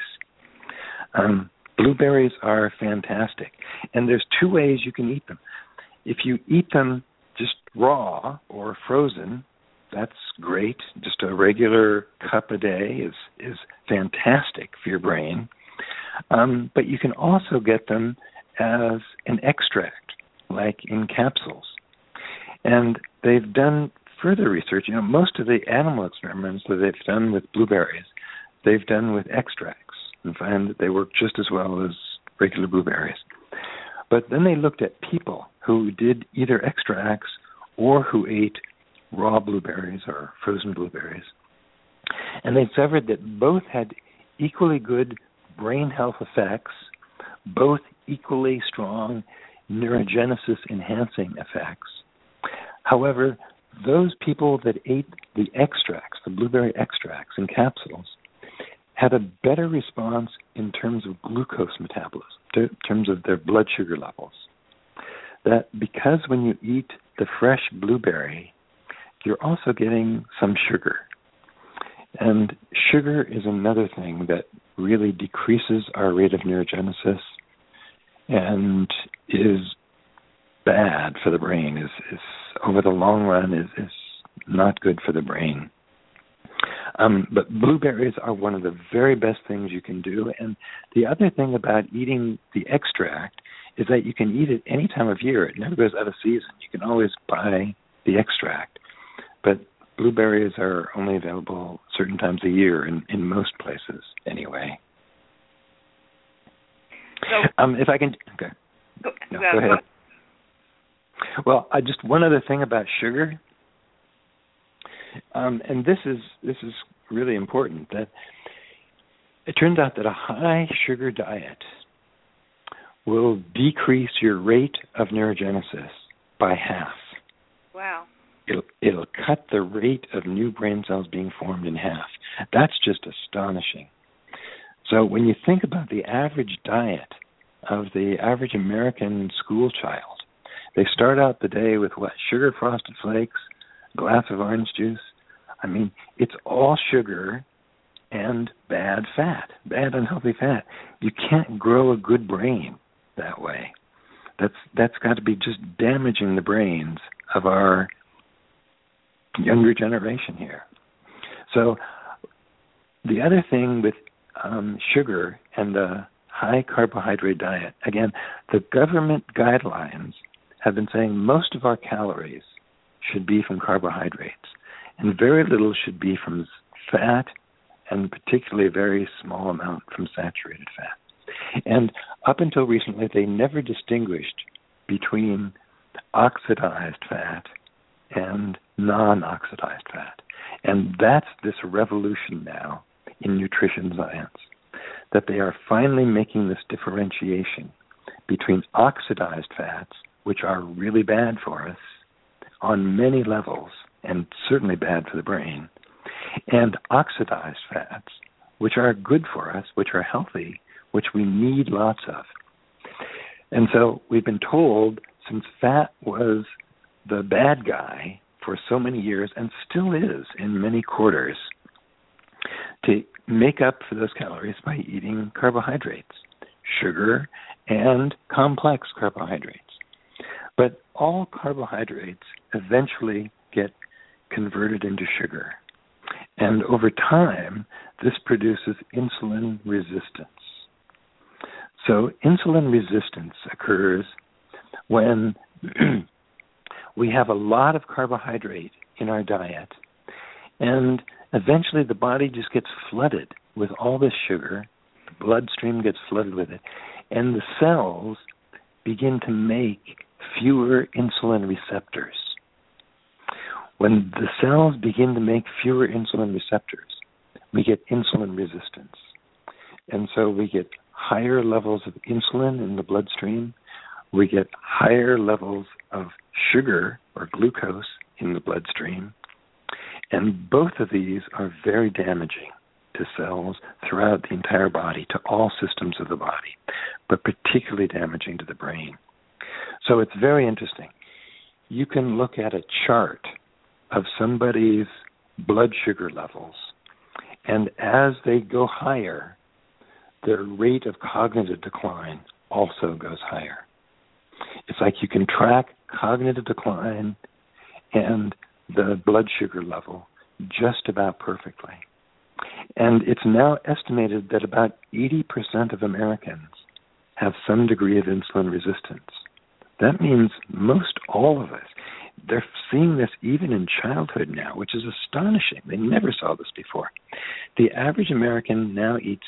Um, blueberries are fantastic, and there's two ways you can eat them. If you eat them just raw or frozen, that's great. Just a regular cup a day is is fantastic for your brain. Um, but you can also get them as an extract. like in capsules. And they've done further research. You know, most of the animal experiments that they've done with blueberries, they've done with extracts and find that they work just as well as regular blueberries. But then they looked at people who did either extracts or who ate raw blueberries or frozen blueberries. And they discovered that both had equally good brain health effects, both equally strong neurogenesis enhancing effects. However, those people that ate the extracts, the blueberry extracts in capsules, had a better response in terms of glucose metabolism, in terms of their blood sugar levels. That because when you eat the fresh blueberry, you're also getting some sugar. And sugar is another thing that really decreases our rate of neurogenesis and is bad for the brain, is, is over the long run is, is not good for the brain. Um, but blueberries are one of the very best things you can do. And the other thing about eating the extract is that you can eat it any time of year. It never goes out of season. You can always buy the extract. But blueberries are only available certain times a year in, in most places anyway. So, um, if I can, okay. Go, No, go ahead. Well, I just one other thing about sugar, um, and this is this is really important. That it turns out that a high sugar diet will decrease your rate of neurogenesis by half. Wow. It'll, it'll cut the rate of new brain cells being formed in half. That's just astonishing. So when you think about the average diet of the average American school child, they start out the day with what? Sugar frosted flakes, glass of orange juice. I mean, it's all sugar and bad fat, bad unhealthy fat. You can't grow a good brain that way. That's that's got to be just damaging the brains of our younger generation here. So the other thing with um, sugar and the high carbohydrate diet, again, the government guidelines have been saying most of our calories should be from carbohydrates, and very little should be from fat, and particularly a very small amount from saturated fat. And up until recently, they never distinguished between oxidized fat and non oxidized fat. And that's this revolution now in nutrition science that they are finally making this differentiation between oxidized fats, which are really bad for us on many levels and certainly bad for the brain, and oxidized fats, which are good for us, which are healthy, which we need lots of. And so we've been told since fat was the bad guy for so many years and still is in many quarters to make up for those calories by eating carbohydrates, sugar, and complex carbohydrates. But all carbohydrates eventually get converted into sugar. And over time, this produces insulin resistance. So, insulin resistance occurs when we have a lot of carbohydrate in our diet, and eventually the body just gets flooded with all this sugar. The bloodstream gets flooded with it, and the cells begin to make fewer insulin receptors. When the cells begin to make fewer insulin receptors, we get insulin resistance. And so we get higher levels of insulin in the bloodstream, we get higher levels of sugar or glucose in the bloodstream. And both of these are very damaging to cells throughout the entire body, to all systems of the body, but particularly damaging to the brain. So it's very interesting. You can look at a chart of somebody's blood sugar levels, and as they go higher, their rate of cognitive decline also goes higher. It's like you can track cognitive decline and the blood sugar level just about perfectly. And it's now estimated that about 80% of Americans have some degree of insulin resistance. That means most all of us. They're seeing this even in childhood now, which is astonishing. They never saw this before. The average American now eats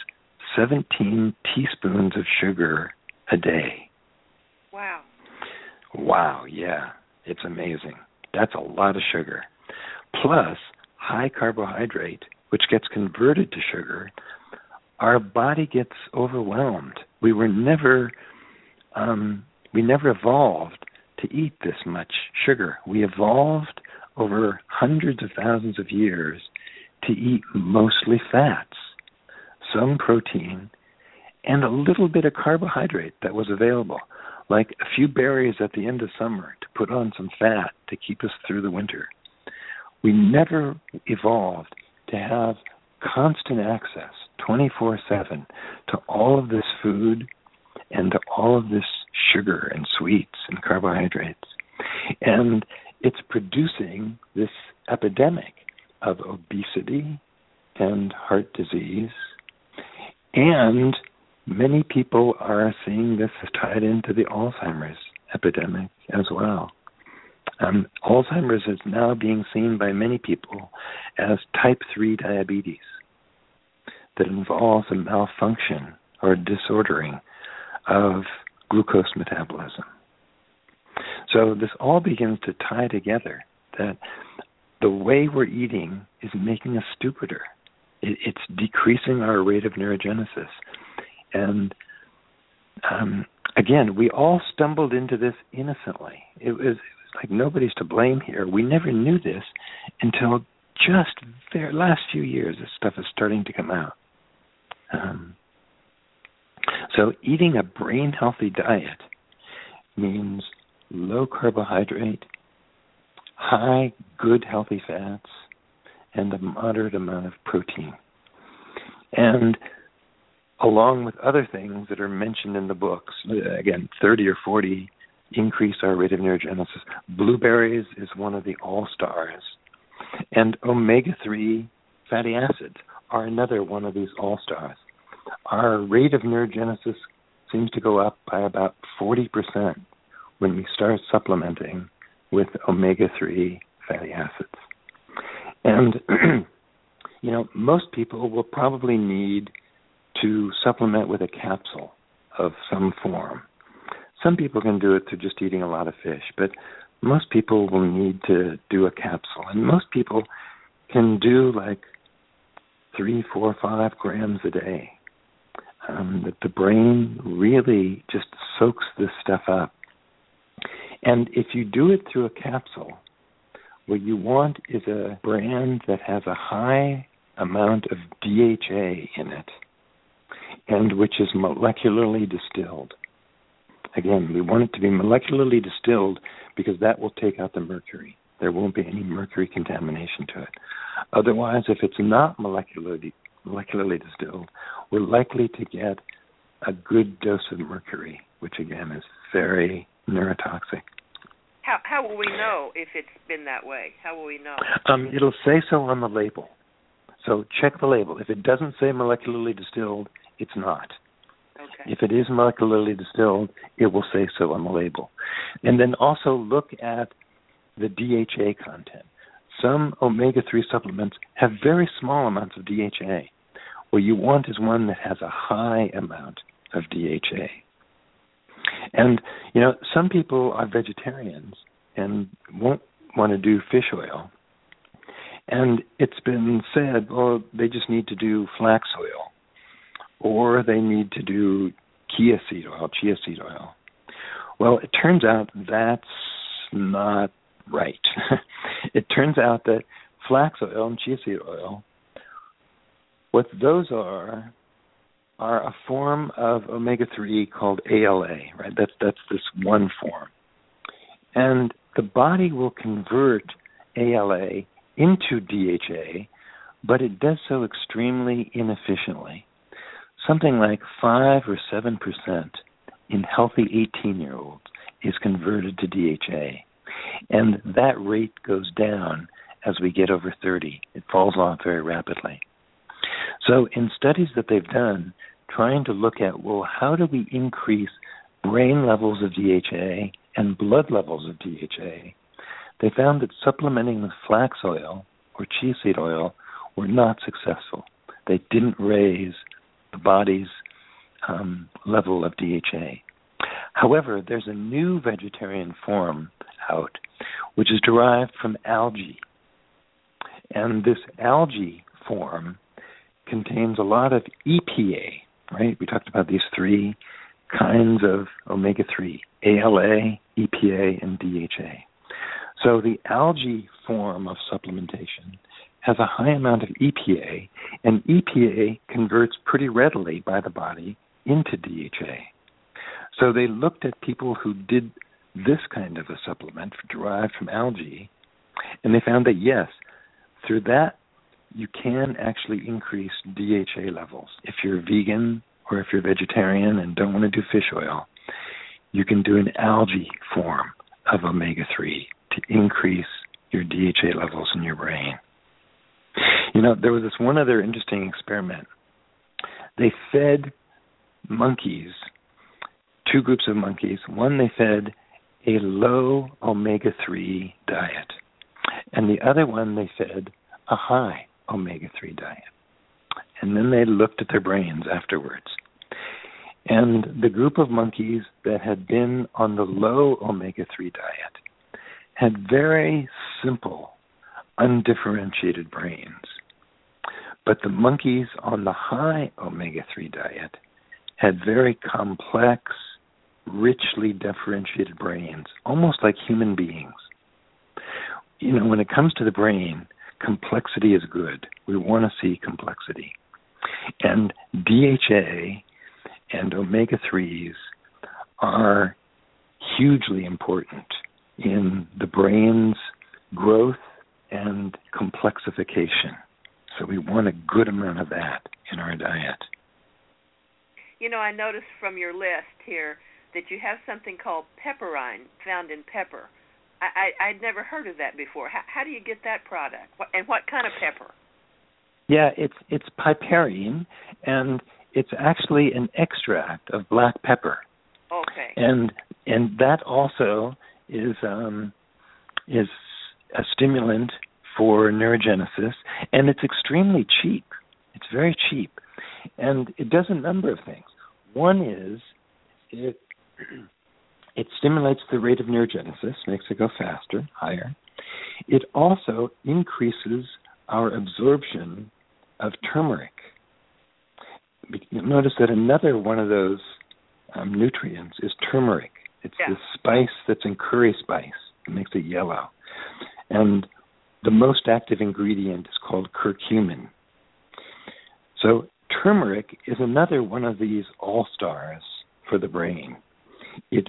17 teaspoons of sugar a day. Wow. Wow, yeah. It's amazing. That's a lot of sugar. Plus high carbohydrate, which gets converted to sugar, our body gets overwhelmed. We were never um, we never evolved to eat this much sugar. We evolved over hundreds of thousands of years to eat mostly fats, some protein, and a little bit of carbohydrate that was available, like a few berries at the end of summer to put on some fat to keep us through the winter. We never evolved to have constant access 24 7 to all of this food and to all of this sugar and sweets and carbohydrates. And it's producing this epidemic of obesity and heart disease. And many people are seeing this tied into the Alzheimer's epidemic as well. Um, Alzheimer's is now being seen by many people as type 3 diabetes that involves a malfunction or disordering of glucose metabolism. So this all begins to tie together that the way we're eating is making us stupider. It, it's decreasing our rate of neurogenesis. And um, again, we all stumbled into this innocently. It was, it was like nobody's to blame here. We never knew this until just the last few years. This stuff is starting to come out. Um, so, eating a brain healthy diet means low carbohydrate, high good healthy fats, and a moderate amount of protein. And along with other things that are mentioned in the books, uh, again, 30 or 40 increase our rate of neurogenesis. Blueberries is one of the all stars. And omega 3 fatty acids are another one of these all stars. Our rate of neurogenesis seems to go up by about 40% when we start supplementing with omega 3 fatty acids. And, you know, most people will probably need to supplement with a capsule of some form. Some people can do it through just eating a lot of fish, but most people will need to do a capsule. And most people can do like three, four, five grams a day. Um, that the brain really just soaks this stuff up. And if you do it through a capsule, what you want is a brand that has a high amount of DHA in it and which is molecularly distilled. Again, we want it to be molecularly distilled because that will take out the mercury. There won't be any mercury contamination to it. Otherwise, if it's not molecularly molecularly distilled, we're likely to get a good dose of mercury, which again is very neurotoxic. How how will we know if it's been that way? How will we know? Um, it'll say so on the label. So check the label. If it doesn't say molecularly distilled, it's not. Okay. If it is molecularly distilled, it will say so on the label. And then also look at the DHA content. Some omega 3 supplements have very small amounts of DHA. What you want is one that has a high amount of DHA. And, you know, some people are vegetarians and won't want to do fish oil. And it's been said, well, they just need to do flax oil or they need to do chia seed oil, chia seed oil. Well, it turns out that's not right. it turns out that flax oil and chia seed oil what those are are a form of omega three called ALA, right? That's that's this one form. And the body will convert ALA into DHA, but it does so extremely inefficiently. Something like five or seven percent in healthy eighteen year olds is converted to DHA. And that rate goes down as we get over 30. It falls off very rapidly. So, in studies that they've done, trying to look at, well, how do we increase brain levels of DHA and blood levels of DHA, they found that supplementing with flax oil or chia seed oil were not successful. They didn't raise the body's um, level of DHA. However, there's a new vegetarian form out which is derived from algae. And this algae form contains a lot of EPA, right? We talked about these three kinds of omega 3 ALA, EPA, and DHA. So the algae form of supplementation has a high amount of EPA, and EPA converts pretty readily by the body into DHA. So they looked at people who did this kind of a supplement derived from algae, and they found that yes, through that you can actually increase DHA levels. If you're vegan or if you're vegetarian and don't want to do fish oil, you can do an algae form of omega 3 to increase your DHA levels in your brain. You know, there was this one other interesting experiment. They fed monkeys, two groups of monkeys. One, they fed a low omega 3 diet, and the other one, they fed a high omega 3 diet. And then they looked at their brains afterwards. And the group of monkeys that had been on the low omega 3 diet had very simple, undifferentiated brains. But the monkeys on the high omega 3 diet had very complex, richly differentiated brains, almost like human beings. You know, when it comes to the brain, complexity is good. We want to see complexity. And DHA and omega 3s are hugely important in the brain's growth and complexification. So we want a good amount of that in our diet. You know, I noticed from your list here that you have something called pepperine found in pepper. I, I I'd never heard of that before. How, how do you get that product, and what kind of pepper? Yeah, it's it's piperine, and it's actually an extract of black pepper. Okay. And and that also is um, is a stimulant for neurogenesis, and it's extremely cheap. It's very cheap, and it does a number of things. One is it it stimulates the rate of neurogenesis, makes it go faster, higher. It also increases our absorption of turmeric. You'll notice that another one of those um, nutrients is turmeric. It's yeah. the spice that's in curry spice. It makes it yellow. And the most active ingredient is called curcumin. So turmeric is another one of these all stars for the brain. It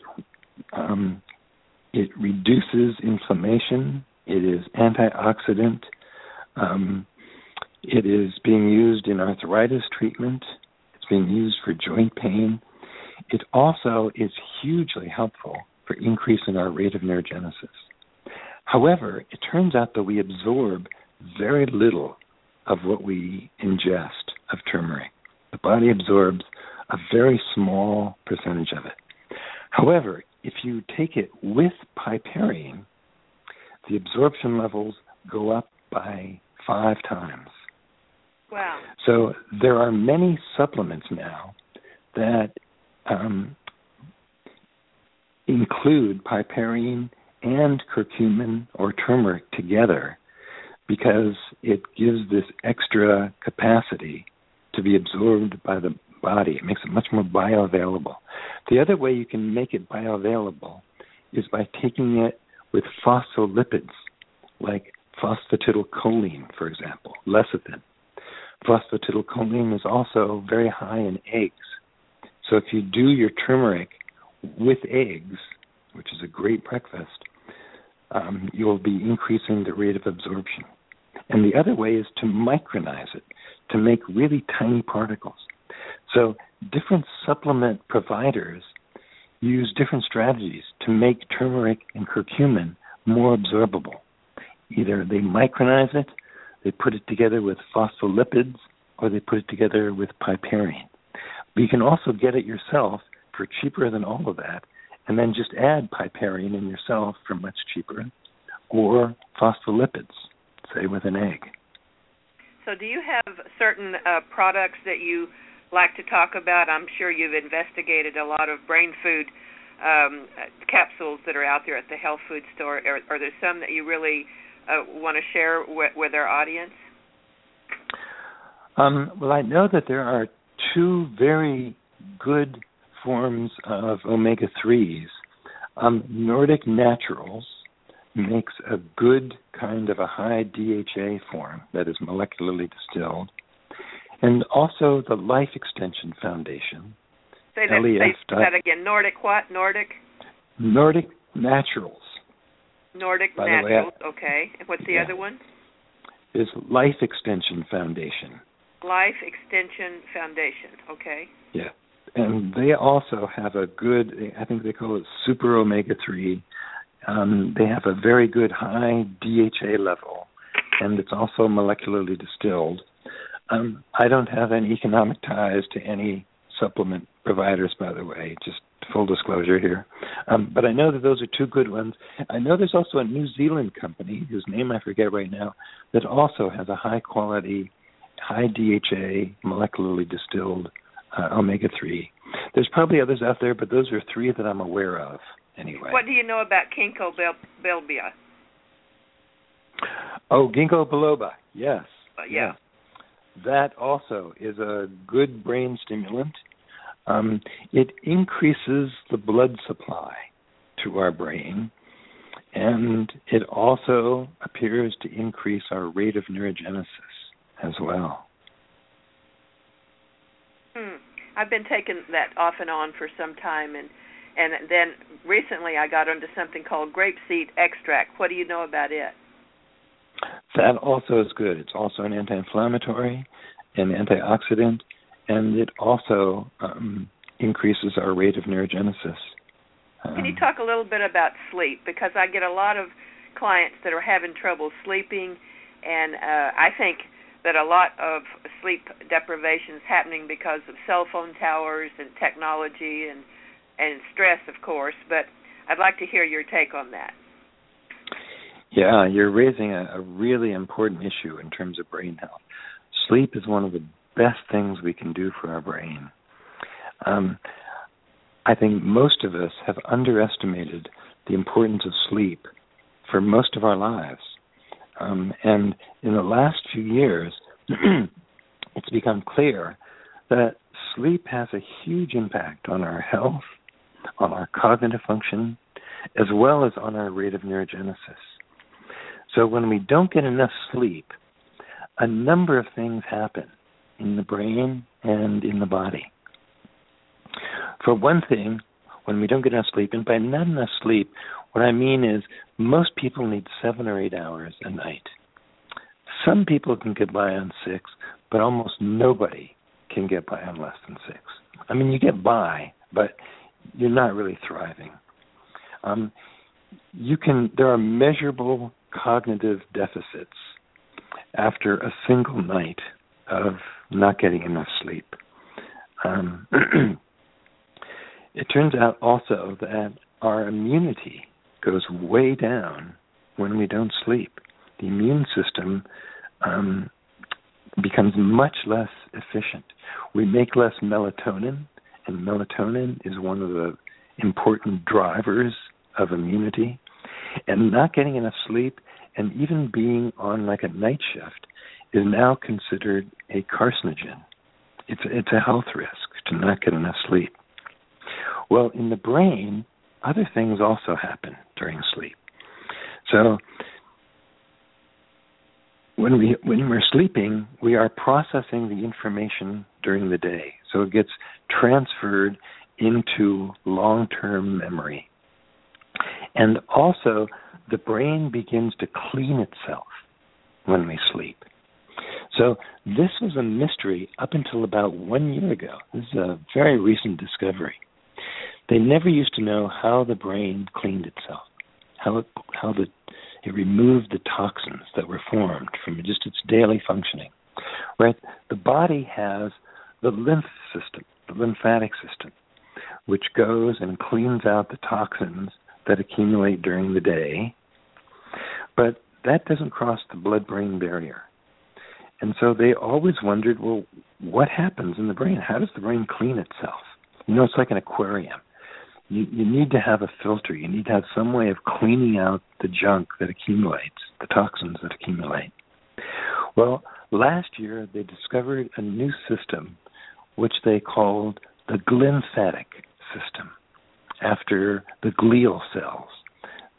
um, it reduces inflammation. It is antioxidant. Um, it is being used in arthritis treatment. It's being used for joint pain. It also is hugely helpful for increasing our rate of neurogenesis. However, it turns out that we absorb very little of what we ingest of turmeric. The body absorbs a very small percentage of it. However, if you take it with piperine, the absorption levels go up by five times. Wow. So there are many supplements now that um, include piperine and curcumin or turmeric together because it gives this extra capacity to be absorbed by the body. It makes it much more bioavailable. The other way you can make it bioavailable is by taking it with phospholipids, like phosphatidylcholine, for example, lecithin. Phosphatidylcholine is also very high in eggs. So if you do your turmeric with eggs, which is a great breakfast, um, you'll be increasing the rate of absorption. And the other way is to micronize it, to make really tiny particles. So different supplement providers use different strategies to make turmeric and curcumin more absorbable. Either they micronize it, they put it together with phospholipids, or they put it together with piperine. But you can also get it yourself for cheaper than all of that and then just add piperine in yourself for much cheaper, or phospholipids, say with an egg. So, do you have certain uh, products that you like to talk about? I'm sure you've investigated a lot of brain food um, capsules that are out there at the health food store. Are, are there some that you really uh, want to share with, with our audience? Um, well, I know that there are two very good forms of omega 3s. Um, Nordic Naturals makes a good kind of a high DHA form that is molecularly distilled. And also the Life Extension Foundation. Say that, say that again. Nordic what? Nordic? Nordic Naturals. Nordic By Naturals, way, okay. And what's the yeah. other one? Is Life Extension Foundation. Life Extension Foundation, okay. Yeah. And they also have a good, I think they call it super omega 3. Um, they have a very good high DHA level, and it's also molecularly distilled. Um, I don't have any economic ties to any supplement providers, by the way, just full disclosure here. Um, but I know that those are two good ones. I know there's also a New Zealand company whose name I forget right now that also has a high quality, high DHA, molecularly distilled uh, omega 3. There's probably others out there, but those are three that I'm aware of anyway. What do you know about ginkgo biloba? Oh, ginkgo biloba, yes. Uh, yeah. That also is a good brain stimulant. Um, it increases the blood supply to our brain, and it also appears to increase our rate of neurogenesis as well. Hmm. I've been taking that off and on for some time, and and then recently I got onto something called grapeseed extract. What do you know about it? That also is good. It's also an anti-inflammatory, an antioxidant, and it also um, increases our rate of neurogenesis. Um, Can you talk a little bit about sleep? Because I get a lot of clients that are having trouble sleeping, and uh, I think that a lot of sleep deprivation is happening because of cell phone towers and technology and and stress, of course. But I'd like to hear your take on that. Yeah, you're raising a, a really important issue in terms of brain health. Sleep is one of the best things we can do for our brain. Um, I think most of us have underestimated the importance of sleep for most of our lives. Um, and in the last few years, it's become clear that sleep has a huge impact on our health, on our cognitive function, as well as on our rate of neurogenesis. So when we don't get enough sleep, a number of things happen in the brain and in the body. For one thing, when we don't get enough sleep, and by not enough sleep, what I mean is most people need seven or eight hours a night. Some people can get by on six, but almost nobody can get by on less than six. I mean, you get by, but you're not really thriving. Um, you can. There are measurable cognitive deficits after a single night of not getting enough sleep. Um, it turns out also that our immunity goes way down when we don't sleep. The immune system um, becomes much less efficient. We make less melatonin, and melatonin is one of the important drivers of immunity. And not getting enough sleep and even being on like a night shift is now considered a carcinogen. It's it's a health risk to not get enough sleep. Well, in the brain, other things also happen during sleep. So when we when we're sleeping, we are processing the information during the day. So it gets transferred into long-term memory. And also the brain begins to clean itself when we sleep. So this was a mystery up until about one year ago. This is a very recent discovery. They never used to know how the brain cleaned itself, how it, how the it removed the toxins that were formed from just its daily functioning. Right? The body has the lymph system, the lymphatic system, which goes and cleans out the toxins that accumulate during the day. But that doesn't cross the blood brain barrier. And so they always wondered, well, what happens in the brain? How does the brain clean itself? You know, it's like an aquarium. You, you need to have a filter. You need to have some way of cleaning out the junk that accumulates, the toxins that accumulate. Well, last year they discovered a new system which they called the glymphatic system after the glial cells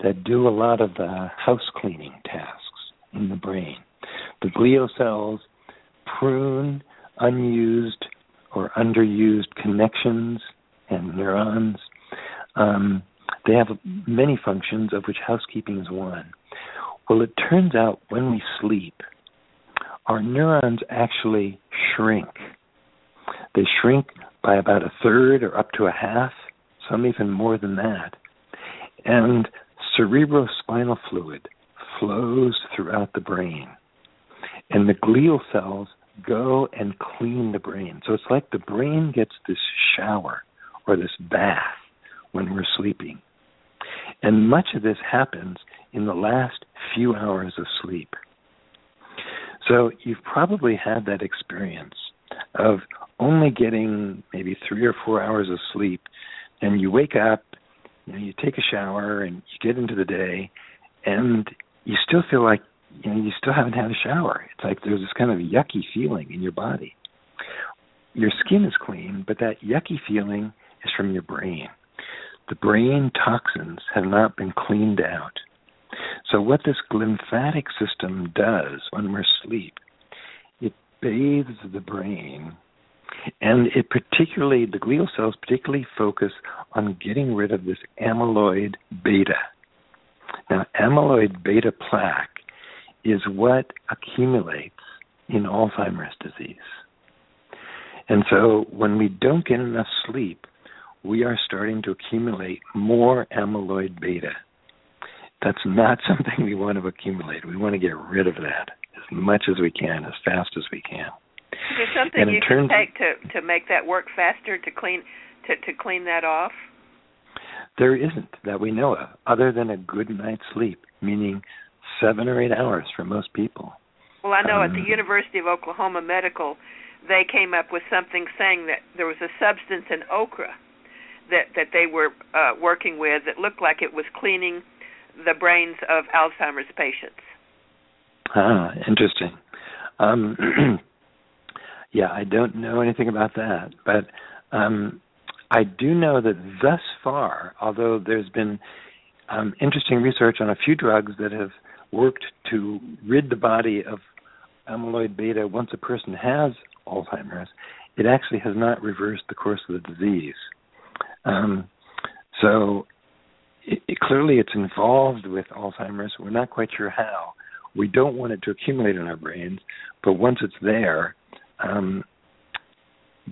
that do a lot of the house cleaning tasks in the brain. The glial cells prune unused or underused connections and neurons. Um, they have many functions, of which housekeeping is one. Well, it turns out when we sleep, our neurons actually shrink. They shrink by about a third or up to a half, some even more than that. And cerebrospinal fluid flows throughout the brain. And the glial cells go and clean the brain. So it's like the brain gets this shower or this bath when we're sleeping. And much of this happens in the last few hours of sleep. So you've probably had that experience of only getting maybe three or four hours of sleep, and you wake up, you you take a shower, and you get into the day, and you still feel like you know you still haven't had a shower. It's like there's this kind of yucky feeling in your body. Your skin is clean, but that yucky feeling is from your brain. The brain toxins have not been cleaned out. So what this glymphatic system does when we're asleep, it bathes the brain and it particularly the glial cells particularly focus on getting rid of this amyloid beta. Now amyloid beta plaque is what accumulates in Alzheimer's disease. And so when we don't get enough sleep, we are starting to accumulate more amyloid beta. That's not something we want to accumulate. We want to get rid of that as much as we can, as fast as we can. Is there something you can take to to make that work faster to clean to to clean that off? There isn't that we know of, other than a good night's sleep, meaning seven or eight hours for most people. Well, I know um, at the um, University of Oklahoma Medical, they came up with something saying that there was a substance in okra that that they were uh, working with that looked like it was cleaning the brains of Alzheimer's patients. Ah, interesting. Um, yeah, I don't know anything about that, but um, I do know that thus far, although there's been um, interesting research on a few drugs that have worked to rid the body of amyloid beta once a person has Alzheimer's, it actually has not reversed the course of the disease. Um, so it, it, clearly it's involved with Alzheimer's. We're not quite sure how. We don't want it to accumulate in our brains, but once it's there, um,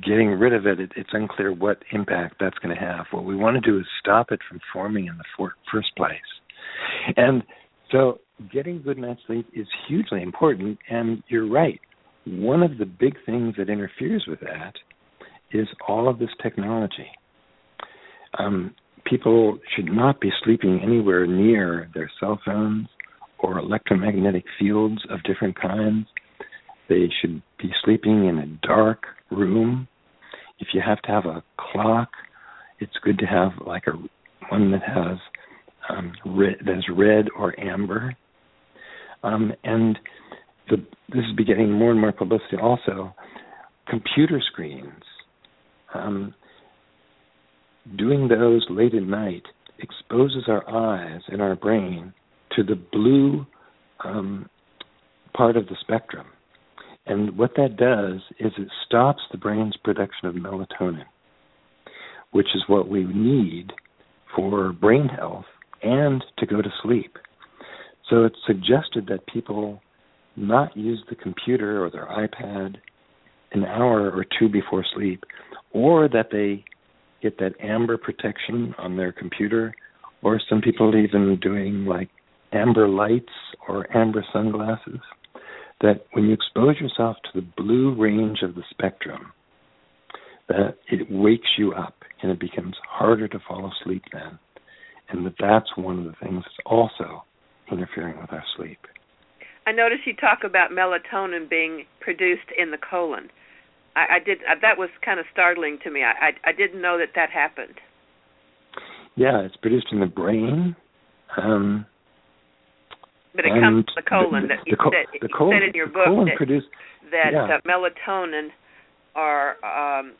getting rid of it, it, it's unclear what impact that's going to have. What we want to do is stop it from forming in the for, first place. And so getting good night's sleep is hugely important. And you're right. One of the big things that interferes with that is all of this technology. Um, people should not be sleeping anywhere near their cell phones or electromagnetic fields of different kinds. They should be sleeping in a dark room. If you have to have a clock, it's good to have like a one that has um, red, that's red or amber. Um, and the, this is getting more and more publicity. Also, computer screens. Um, doing those late at night exposes our eyes and our brain to the blue um, part of the spectrum. And what that does is it stops the brain's production of melatonin, which is what we need for brain health and to go to sleep. So it's suggested that people not use the computer or their iPad an hour or two before sleep, or that they get that amber protection on their computer, or some people even doing like amber lights or amber sunglasses. That when you expose yourself to the blue range of the spectrum, that it wakes you up and it becomes harder to fall asleep then. And that that's one of the things that's also interfering with our sleep. I notice you talk about melatonin being produced in the colon. I, I did uh, that was kind of startling to me. I, I I didn't know that that happened. Yeah, it's produced in the brain. Um, but it comes from the colon. The, that you the, said, the you colon, said in your book that, that yeah. uh, melatonin are um,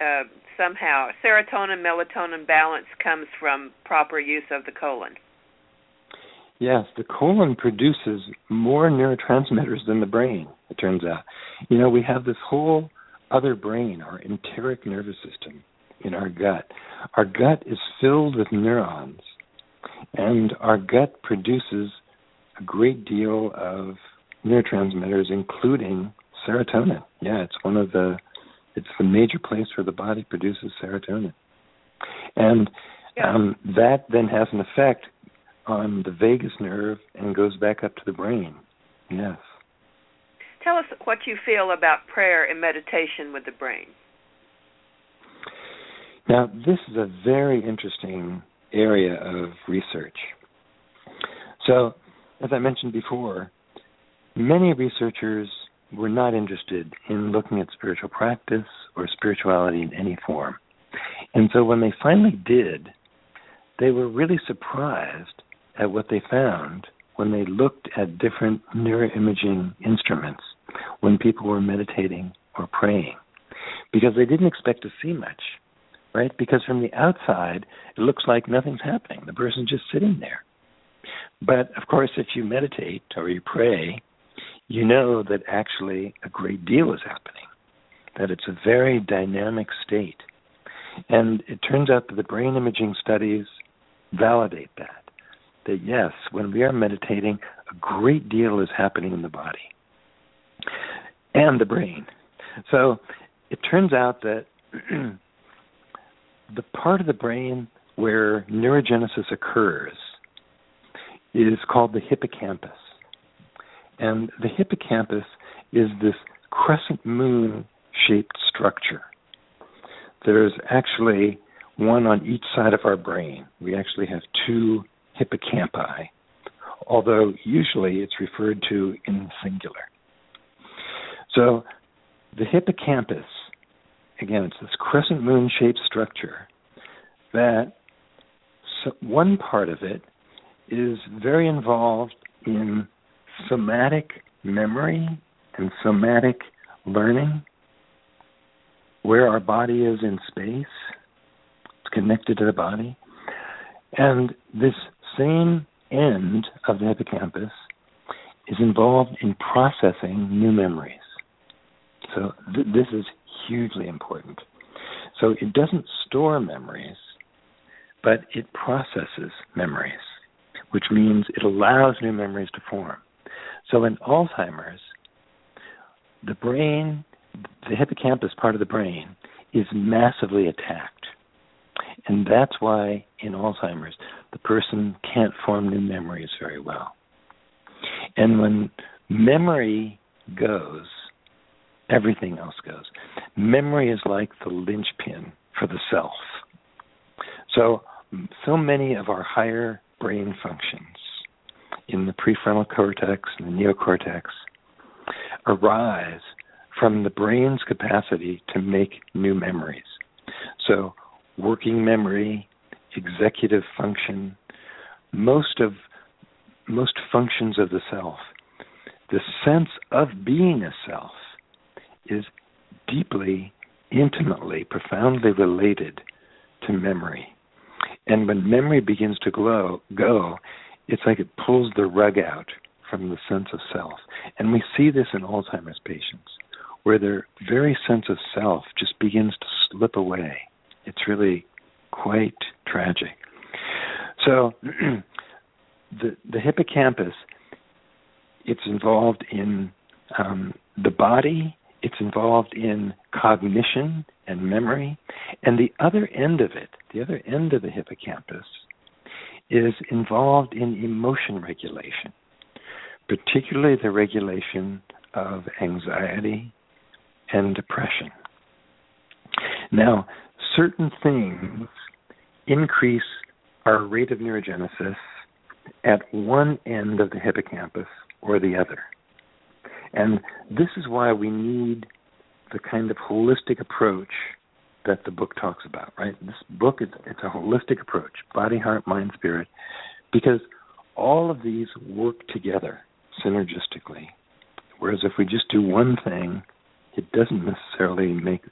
uh, somehow serotonin melatonin balance comes from proper use of the colon. Yes, the colon produces more neurotransmitters than the brain, it turns out. You know, we have this whole other brain, our enteric nervous system in our gut. Our gut is filled with neurons, and our gut produces a great deal of neurotransmitters, including serotonin. Yeah, it's one of the it's the major place where the body produces serotonin, and Yeah. um, that then has an effect on the vagus nerve and goes back up to the brain. Yes. Tell us what you feel about prayer and meditation with the brain. Now, this is a very interesting area of research. So, as I mentioned before, many researchers were not interested in looking at spiritual practice or spirituality in any form. And so, when they finally did, they were really surprised at what they found when they looked at different neuroimaging instruments when people were meditating or praying because they didn't expect to see much right? Because from the outside, it looks like nothing's happening. The person's just sitting there. But of course, if you meditate or you pray, you know that actually a great deal is happening, that it's a very dynamic state. And it turns out that the brain imaging studies validate that. That yes, when we are meditating, a great deal is happening in the body and the brain. So it turns out that the part of the brain where neurogenesis occurs is called the hippocampus. And the hippocampus is this crescent moon shaped structure. There's actually one on each side of our brain. We actually have two hippocampi, although usually it's referred to in singular. So the hippocampus again, it's this crescent moon shaped structure that one part of it is very involved in somatic memory and somatic learning, where our body is in space. It's connected to the body. And this same end of the hippocampus is involved in processing new memories. So th- this is hugely important. So it doesn't store memories, but it processes memories, which means it allows new memories to form. So in Alzheimer's, the brain, the hippocampus part of the brain, is massively attacked. And that's why in Alzheimer's, the person can't form new memories very well. And when memory goes, everything else goes. Memory is like the linchpin for the self. So, so many of our higher brain functions in the prefrontal cortex and the neocortex arise from the brain's capacity to make new memories. So, working memory, executive function, most of most functions of the self, the sense of being a self is deeply, intimately, profoundly related to memory. And when memory begins to glow, go, it's like it pulls the rug out from the sense of self. And we see this in Alzheimer's patients, where their very sense of self just begins to slip away. It's really quite tragic. So, the the hippocampus, it's involved in um, the body it's involved in cognition and memory. And the other end of it, the other end of the hippocampus, is involved in emotion regulation, particularly the regulation of anxiety and depression. Now, certain things increase our rate of neurogenesis at one end of the hippocampus or the other. And this is why we need the kind of holistic approach that the book talks about, right? This book is it's a holistic approach, body, heart, mind, spirit, because all of these work together synergistically. Whereas if we just do one thing, it doesn't necessarily make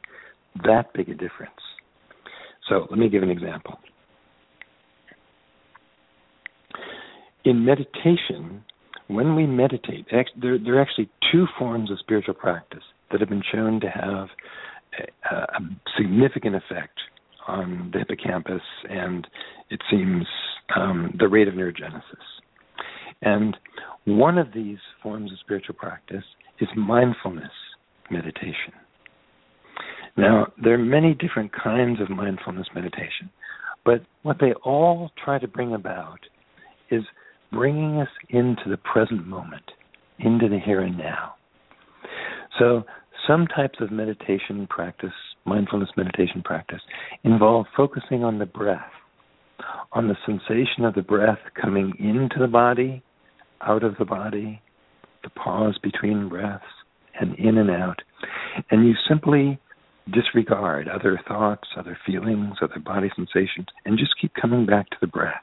that big a difference. So let me give an example. In meditation, when we meditate, there, there are actually two forms of spiritual practice that have been shown to have a, a significant effect on the hippocampus and it seems um, the rate of neurogenesis. And one of these forms of spiritual practice is mindfulness meditation. Now, there are many different kinds of mindfulness meditation, but what they all try to bring about is bringing us into the present moment, into the here and now. So, some types of meditation practice, mindfulness meditation practice, involve focusing on the breath, on the sensation of the breath coming into the body, out of the body, the pause between breaths, and in and out. And you simply disregard other thoughts, other feelings, other body sensations, and just keep coming back to the breath.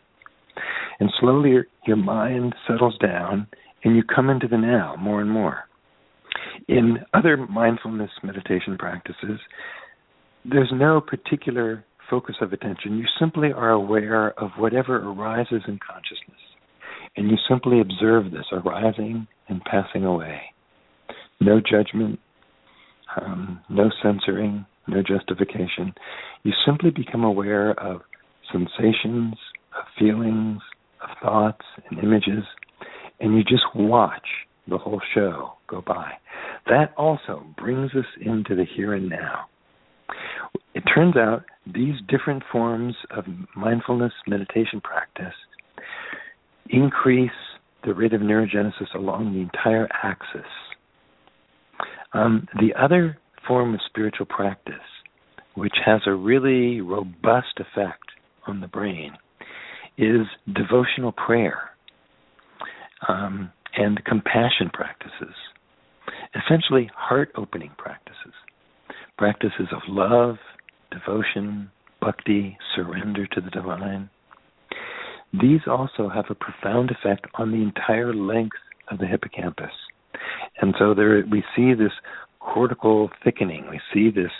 And slowly your, your mind settles down and you come into the now more and more. In other mindfulness meditation practices, there's no particular focus of attention. You simply are aware of whatever arises in consciousness. And you simply observe this arising and passing away. No judgment, um, no censoring, no justification. You simply become aware of sensations, of feelings, of thoughts and images, and you just watch the whole show go by. That also brings us into the here and now. It turns out these different forms of mindfulness meditation practice increase the rate of neurogenesis along the entire axis. Um, the other form of spiritual practice, which has a really robust effect on the brain, is devotional prayer um, and compassion practices, essentially heart opening practices, practices of love, devotion, bhakti, surrender to the divine. These also have a profound effect on the entire length of the hippocampus. And so there we see this cortical thickening, we see this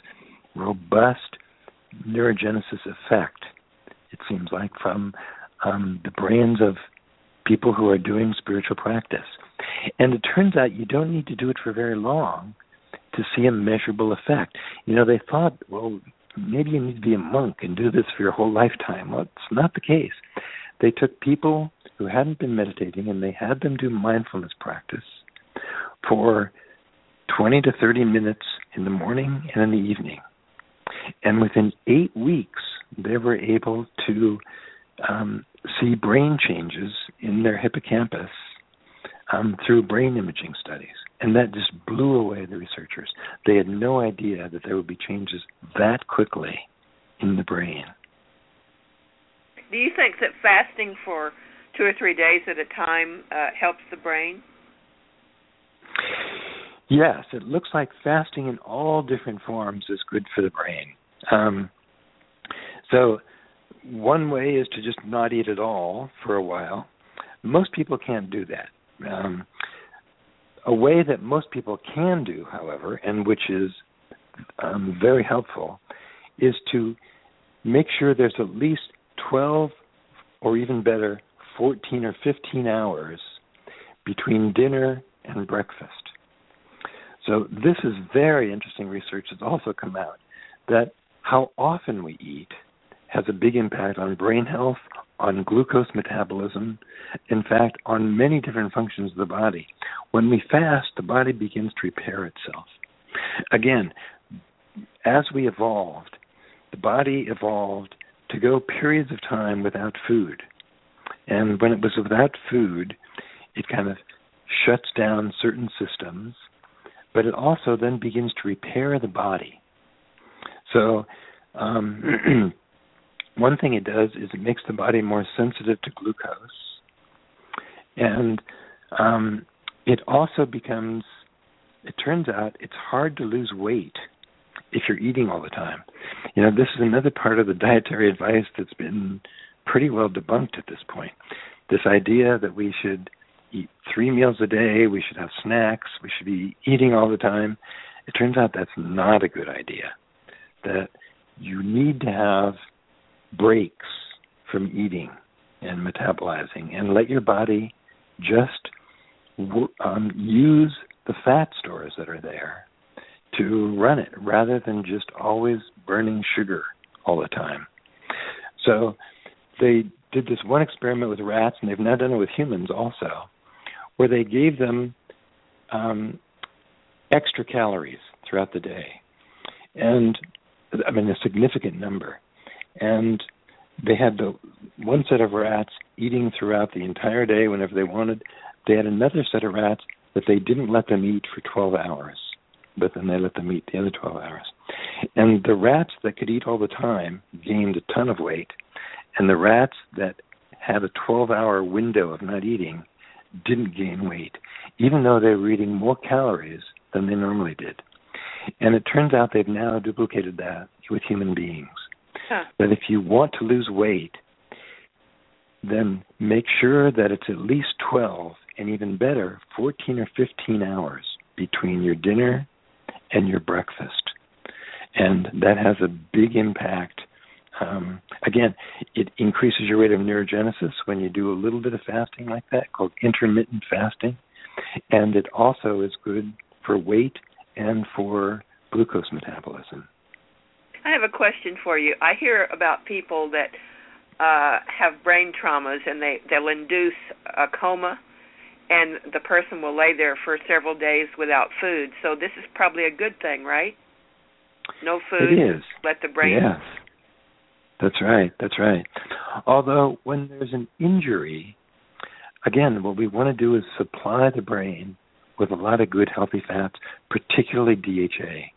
robust neurogenesis effect, it seems like, from um, the brains of people who are doing spiritual practice. And it turns out you don't need to do it for very long to see a measurable effect. You know, they thought, well, maybe you need to be a monk and do this for your whole lifetime. Well, it's not the case. They took people who hadn't been meditating and they had them do mindfulness practice for 20 to 30 minutes in the morning and in the evening. And within eight weeks, they were able to um, see brain changes in their hippocampus um, through brain imaging studies. And that just blew away the researchers. They had no idea that there would be changes that quickly in the brain. Do you think that fasting for two or three days at a time uh, helps the brain? Yes, it looks like fasting in all different forms is good for the brain. Um, so, one way is to just not eat at all for a while. Most people can't do that. Um, a way that most people can do, however, and which is um, very helpful, is to make sure there's at least 12 or even better, 14 or 15 hours between dinner and breakfast. So, this is very interesting research that's also come out that how often we eat has a big impact on brain health, on glucose metabolism, in fact, on many different functions of the body. When we fast, the body begins to repair itself. Again, as we evolved, the body evolved to go periods of time without food. And when it was without food, it kind of shuts down certain systems, but it also then begins to repair the body. So Um, one thing it does is it makes the body more sensitive to glucose, and um, it also becomes. It turns out it's hard to lose weight if you're eating all the time. You know, this is another part of the dietary advice that's been pretty well debunked at this point. This idea that we should eat three meals a day, we should have snacks, we should be eating all the time. It turns out that's not a good idea. That you need to have breaks from eating and metabolizing. And let your body just um, use the fat stores that are there to run it rather than just always burning sugar all the time. So they did this one experiment with rats, and they've now done it with humans also, where they gave them um, extra calories throughout the day, and I mean a significant number, and they had the one set of rats eating throughout the entire day whenever they wanted. They had another set of rats that they didn't let them eat for 12 hours, but then they let them eat the other 12 hours. And the rats that could eat all the time gained a ton of weight, and the rats that had a 12 hour window of not eating didn't gain weight, even though they were eating more calories than they normally did. And it turns out they've now duplicated that with human beings. That if you want to lose weight, then make sure that it's at least 12 and even better, 14 or 15 hours between your dinner and your breakfast. And that has a big impact um, again, it increases your rate of neurogenesis when you do a little bit of fasting like that, called intermittent fasting. And it also is good for weight and for glucose metabolism. I have a question for you. I hear about people that uh, have brain traumas and they they'll induce a coma, and the person will lay there for several days without food. So this is probably a good thing, right? No food. It is. Let the brain yes. That's right. That's right. Although when there's an injury, again, what we want to do is supply the brain with a lot of good healthy fats, particularly DHA.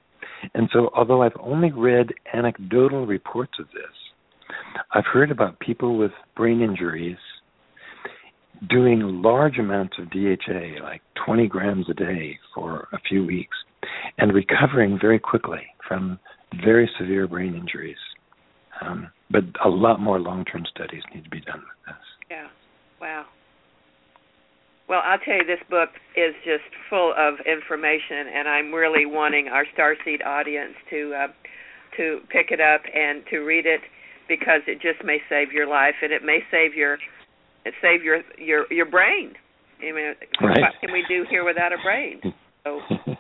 And so, although I've only read anecdotal reports of this, I've heard about people with brain injuries doing large amounts of DHA, like 20 grams a day for a few weeks, and recovering very quickly from very severe brain injuries. Um, but a lot more long-term studies need to be done with this. Yeah. Wow. Well, I'll tell you, this book is just full of information, and I'm really wanting our Starseed audience to uh, to pick it up and to read it because it just may save your life, and it may save your it save your your your brain. I mean, right. what can we do here without a brain? So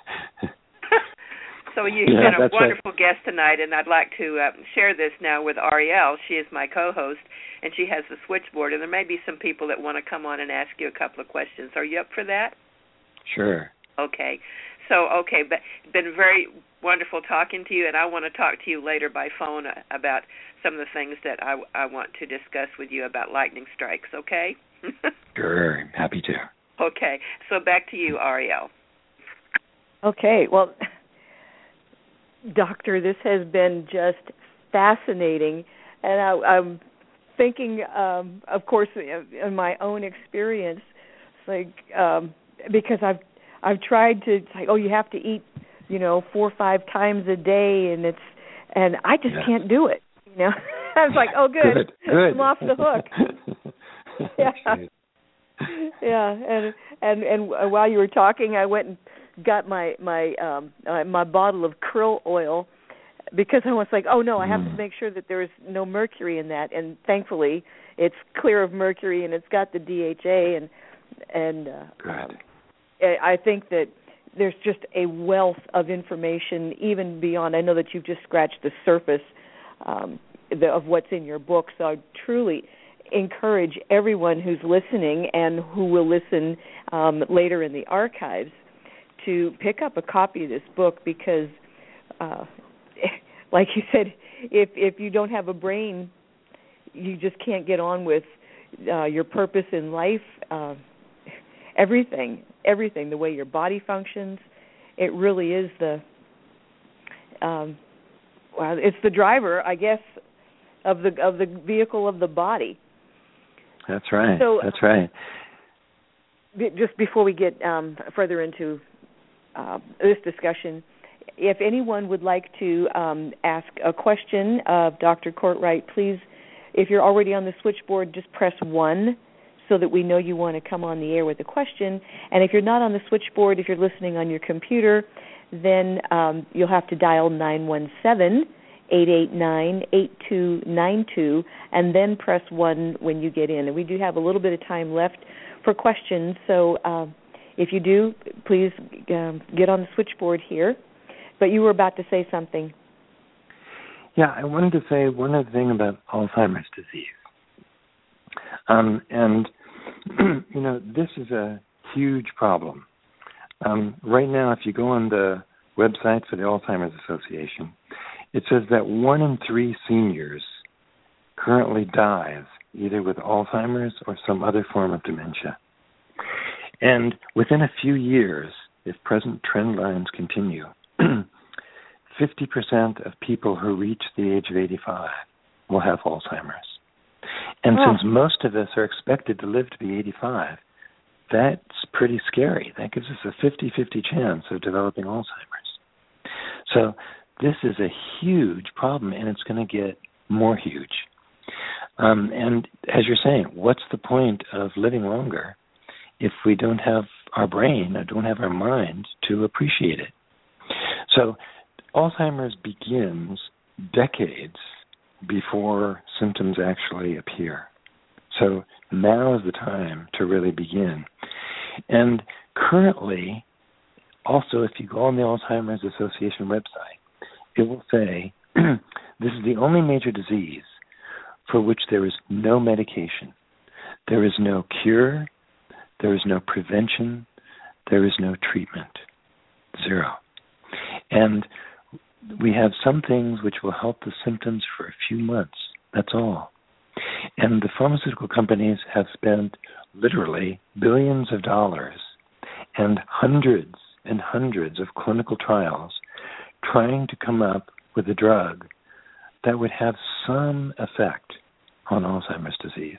So you've yeah, been a wonderful right. guest tonight, and I'd like to uh, share this now with Ariel. She is my co-host, and she has the switchboard. And there may be some people that want to come on and ask you a couple of questions. Are you up for that? Sure. Okay. So okay, but been very wonderful talking to you, and I want to talk to you later by phone about some of the things that I I want to discuss with you about lightning strikes. Okay. sure. Happy to. Okay. So back to you, Ariel. Okay. Well Doctor, this has been just fascinating, and I, I'm thinking, um, of course, in my own experience, like um, because I've I've tried to like, oh, you have to eat, you know, four or five times a day, and it's and I just yeah. can't do it. You know, I was like, oh, good, good, good. I'm off the hook. yeah, yeah, and and and while you were talking, I went and got my my um uh, my bottle of krill oil because I was like, oh no, I have mm. to make sure that there's no mercury in that, and thankfully it's clear of mercury and it's got the DHA and and uh, um, I think that there's just a wealth of information even beyond. I know that you've just scratched the surface um, the, of what's in your book, so I truly encourage everyone who's listening and who will listen um, later in the archives to pick up a copy of this book because, uh, like you said, if if you don't have a brain, you just can't get on with uh, your purpose in life. Uh, everything, everything, the way your body functions, it really is the um, well, it's the driver, I guess, of the of the vehicle of the body. That's right. So, That's right. Just before we get um, further into uh, this discussion, if anyone would like to um, ask a question of Dr. Cortright, please, if you're already on the switchboard, just press one so that we know you want to come on the air with a question. And if you're not on the switchboard, if you're listening on your computer, then um, you'll have to dial 917 889 8292 and then press 1 when you get in. And we do have a little bit of time left for questions, so uh, if you do, please um, get on the switchboard here. But you were about to say something. Yeah, I wanted to say one other thing about Alzheimer's disease. Um, and, you know, this is a huge problem. Um, right now, if you go on the website for the Alzheimer's Association, it says that one in three seniors currently dies either with Alzheimer's or some other form of dementia. And within a few years, if present trend lines continue, 50% of people who reach the age of 85 will have Alzheimer's. And since most of us are expected to live to be 85, that's pretty scary. That gives us a 50 50 chance of developing Alzheimer's. So, this is a huge problem, and it's going to get more huge. Um, and as you're saying, what's the point of living longer if we don't have our brain or don't have our mind to appreciate it? So, Alzheimer's begins decades before symptoms actually appear. So now is the time to really begin. And currently, also, if you go on the Alzheimer's Association website, it will say this is the only major disease for which there is no medication, there is no cure, there is no prevention, there is no treatment. Zero. And we have some things which will help the symptoms for a few months. That's all. And the pharmaceutical companies have spent literally billions of dollars and hundreds and hundreds of clinical trials trying to come up with a drug that would have some effect on Alzheimer's disease.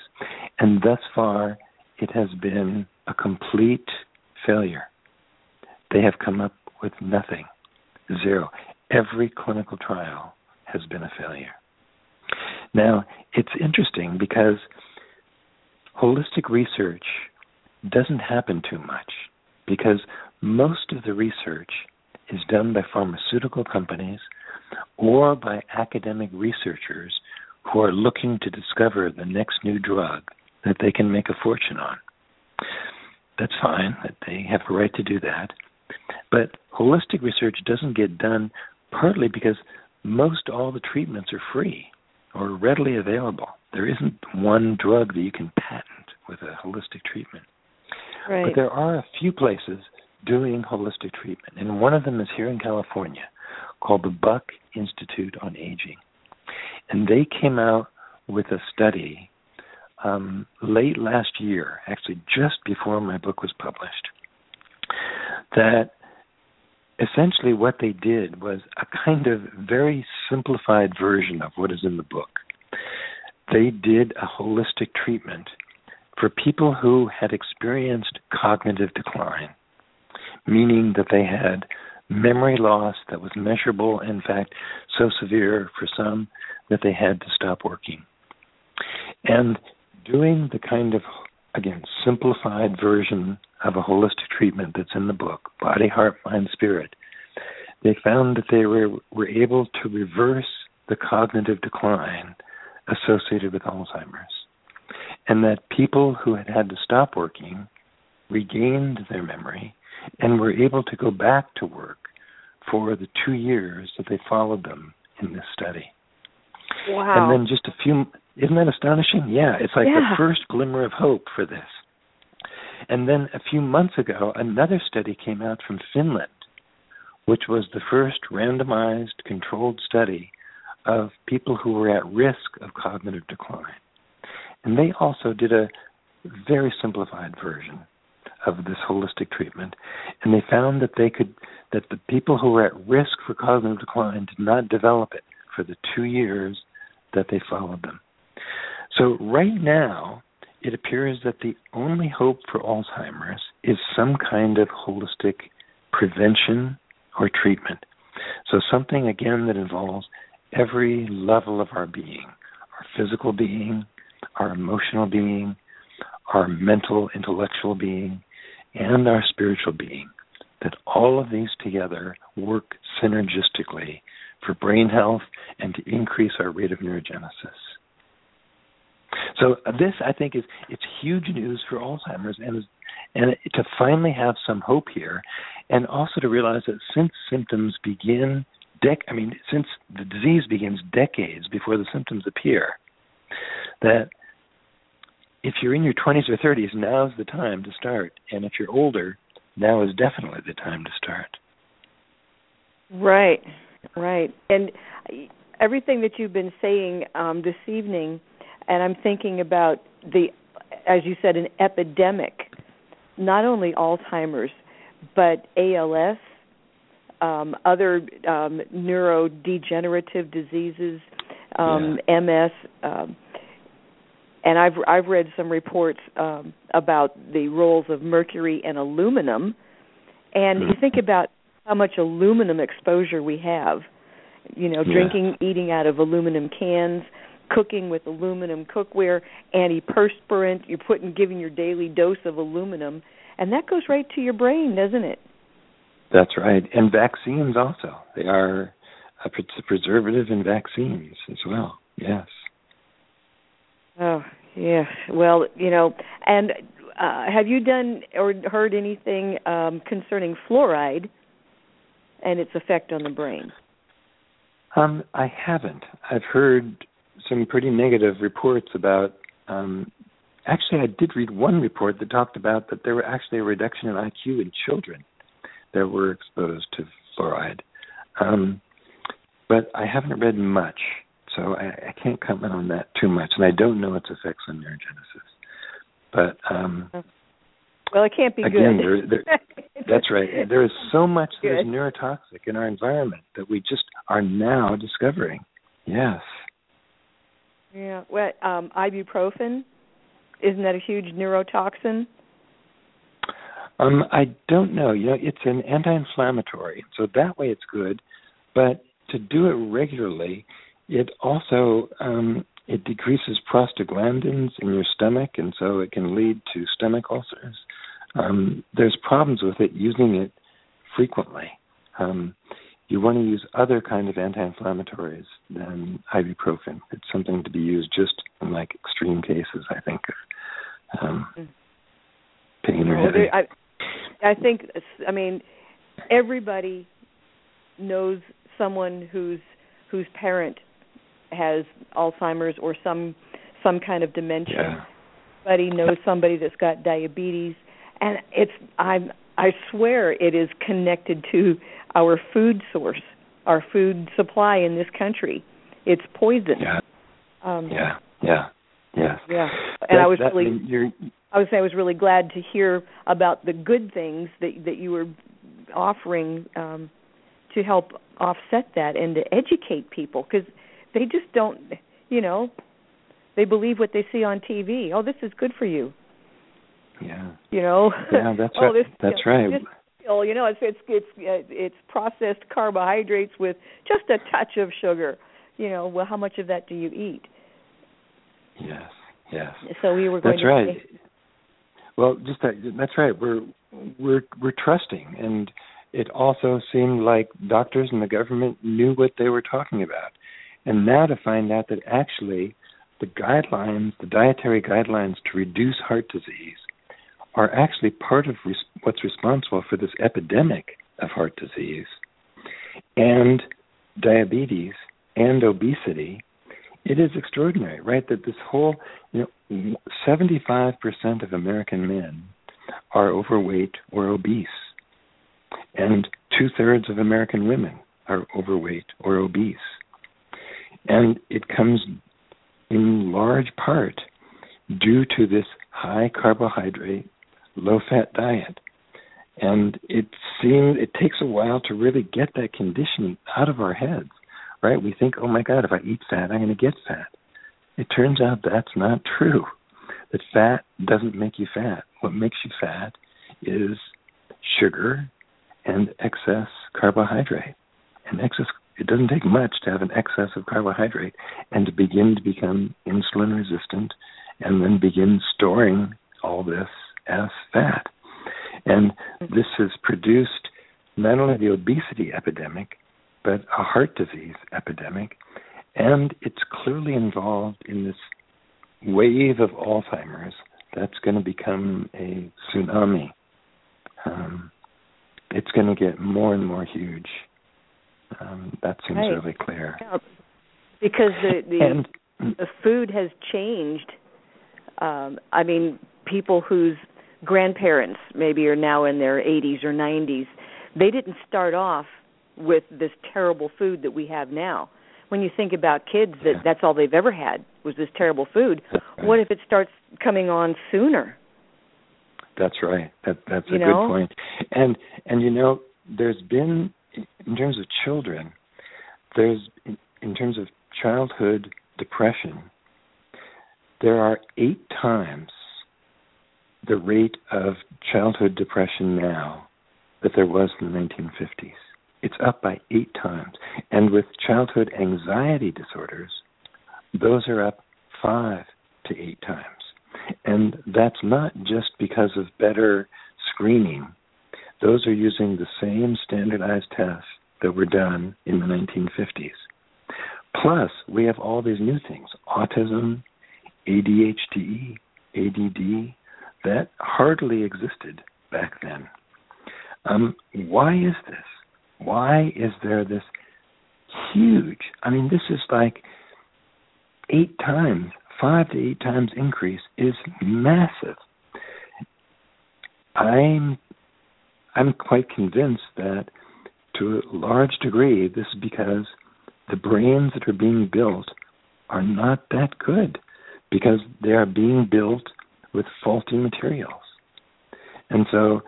And thus far, it has been a complete failure. They have come up with nothing, zero. Every clinical trial has been a failure. Now, it's interesting because holistic research doesn't happen too much because most of the research is done by pharmaceutical companies or by academic researchers who are looking to discover the next new drug that they can make a fortune on. That's fine, that they have a right to do that. But holistic research doesn't get done partly because most all the treatments are free or readily available. There isn't one drug that you can patent with a holistic treatment. Right. But there are a few places doing holistic treatment, and one of them is here in California called the Buck Institute on Aging. And they came out with a study um, late last year, actually just before my book was published, that essentially what they did was a kind of very simplified version of what is in the book. They did a holistic treatment for people who had experienced cognitive decline, meaning that they had memory loss that was measurable, in fact, so severe for some that they had to stop working. And doing the kind of, again, simplified version of a holistic treatment that's in the book, Body, Heart, Mind, Spirit, they found that they were, were able to reverse the cognitive decline associated with Alzheimer's. And that people who had had to stop working regained their memory and were able to go back to work for the two years that they followed them in this study. Wow. And then just a few isn't that astonishing? Yeah, it's like yeah. the first glimmer of hope for this. And then a few months ago, another study came out from Finland, which was the first randomized controlled study of people who were at risk of cognitive decline. And they also did a very simplified version of this holistic treatment. And they found that they could that the people who were at risk for cognitive decline did not develop it for the two years that they followed them. So, right now, it appears that the only hope for Alzheimer's is some kind of holistic prevention or treatment. So, something again that involves every level of our being our physical being, our emotional being, our mental, intellectual being, and our spiritual being. That all of these together work synergistically for brain health and to increase our rate of neurogenesis. So this, I think, is it's huge news for Alzheimer's, and and to finally have some hope here, and also to realize that since symptoms begin, dec- I mean, since the disease begins decades before the symptoms appear, that if you're in your 20s or 30s, now's the time to start, and if you're older, now is definitely the time to start. Right, right, and everything that you've been saying um, this evening and I'm thinking about the, as you said, an epidemic, not only Alzheimer's, but ALS, um, other um, neurodegenerative diseases, um, yeah. MS, um, and I've I've read some reports um, about the roles of mercury and aluminum, and you think about how much aluminum exposure we have. You know, drinking, yeah. eating out of aluminum cans, cooking with aluminum cookware, antiperspirant, you're putting giving your daily dose of aluminum, and that goes right to your brain, doesn't it? That's right. And vaccines also. They are a preservative in vaccines as well. Yes. Oh, yes. Well, you know, and uh, have you done or heard anything um, concerning fluoride and its effect on the brain? Um, I haven't. I've heard some pretty negative reports about. Um, actually, I did read one report that talked about that there were actually a reduction in IQ in children that were exposed to fluoride. Um, but I haven't read much, so I, I can't comment on that too much, and I don't know its effects on neurogenesis. But um, well, it can't be again, good. There, there, that's right. There is so much that is neurotoxic in our environment that we just are now discovering. Yes. Yeah. Well, um, ibuprofen isn't that a huge neurotoxin? Um, I don't know. You know, it's an anti-inflammatory, so that way it's good. But to do it regularly, it also um, it decreases prostaglandins in your stomach, and so it can lead to stomach ulcers. Um, there's problems with it using it frequently. Um, you want to use other kind of anti-inflammatories than ibuprofen. It's something to be used just in like extreme cases, I think, of um, mm. pain or headache. I, I think, I mean, everybody knows someone whose whose parent has Alzheimer's or some some kind of dementia. Yeah. Everybody knows somebody that's got diabetes, and it's I'm I swear it is connected to our food source, our food supply in this country. It's poison. Yeah. Um, yeah. Yeah. Yeah. Yeah. And that, I was that, really you're, I was I was really glad to hear about the good things that that you were offering um to help offset that and to educate people because they just don't you know they believe what they see on TV. Oh, this is good for you. Yeah. You know. Yeah, that's oh, right. This, that's you know, right. This, you know, it's it's it's it's processed carbohydrates with just a touch of sugar. You know, well, how much of that do you eat? Yes. Yes. So we were going that's to right. Say, well, just that. That's right. We're we're we're trusting, and it also seemed like doctors and the government knew what they were talking about. And now to find out that actually the guidelines, the dietary guidelines to reduce heart disease, are actually part of res- what's responsible for this epidemic of heart disease and diabetes and obesity. It is extraordinary, right? That this whole, you know, 75% of American men are overweight or obese, and two thirds of American women are overweight or obese. And it comes in large part due to this high carbohydrate, low fat diet. And it seems it takes a while to really get that conditioning out of our heads. right? We think, oh my God, if I eat fat, I'm going to get fat. It turns out that's not true. That fat doesn't make you fat. What makes you fat is sugar and excess carbohydrate. And excess it doesn't take much to have an excess of carbohydrate and to begin to become insulin resistant and then begin storing all this as fat. And this has produced not only the obesity epidemic, but a heart disease epidemic. And it's clearly involved in this wave of Alzheimer's that's going to become a tsunami. Um, it's going to get more and more huge. Um, that seems right. really clear. Yeah, because the the, and, the food has changed. Um, I mean, people whose grandparents maybe are now in their 80s or 90s, they didn't start off with this terrible food that we have now. When you think about kids, that that's all they've ever had was this terrible food. What if it starts coming on sooner? That's right. That that's You a know? good point. And and you know, there's been in terms of children, there's in, in terms of childhood depression, there are eight times the rate of childhood depression now that there was in the 1950s. It's up by eight times. And with childhood anxiety disorders, those are up five to eight times. And that's not just because of better screening. Those are using the same standardized tests that were done in the 1950s. Plus, we have all these new things autism, ADHD, ADD, that hardly existed back then. Um, why is this? Why is there this huge? I mean, this is like eight times, five to eight times increase is massive. I'm I'm quite convinced that to a large degree this is because the brains that are being built are not that good because they are being built with faulty materials. And so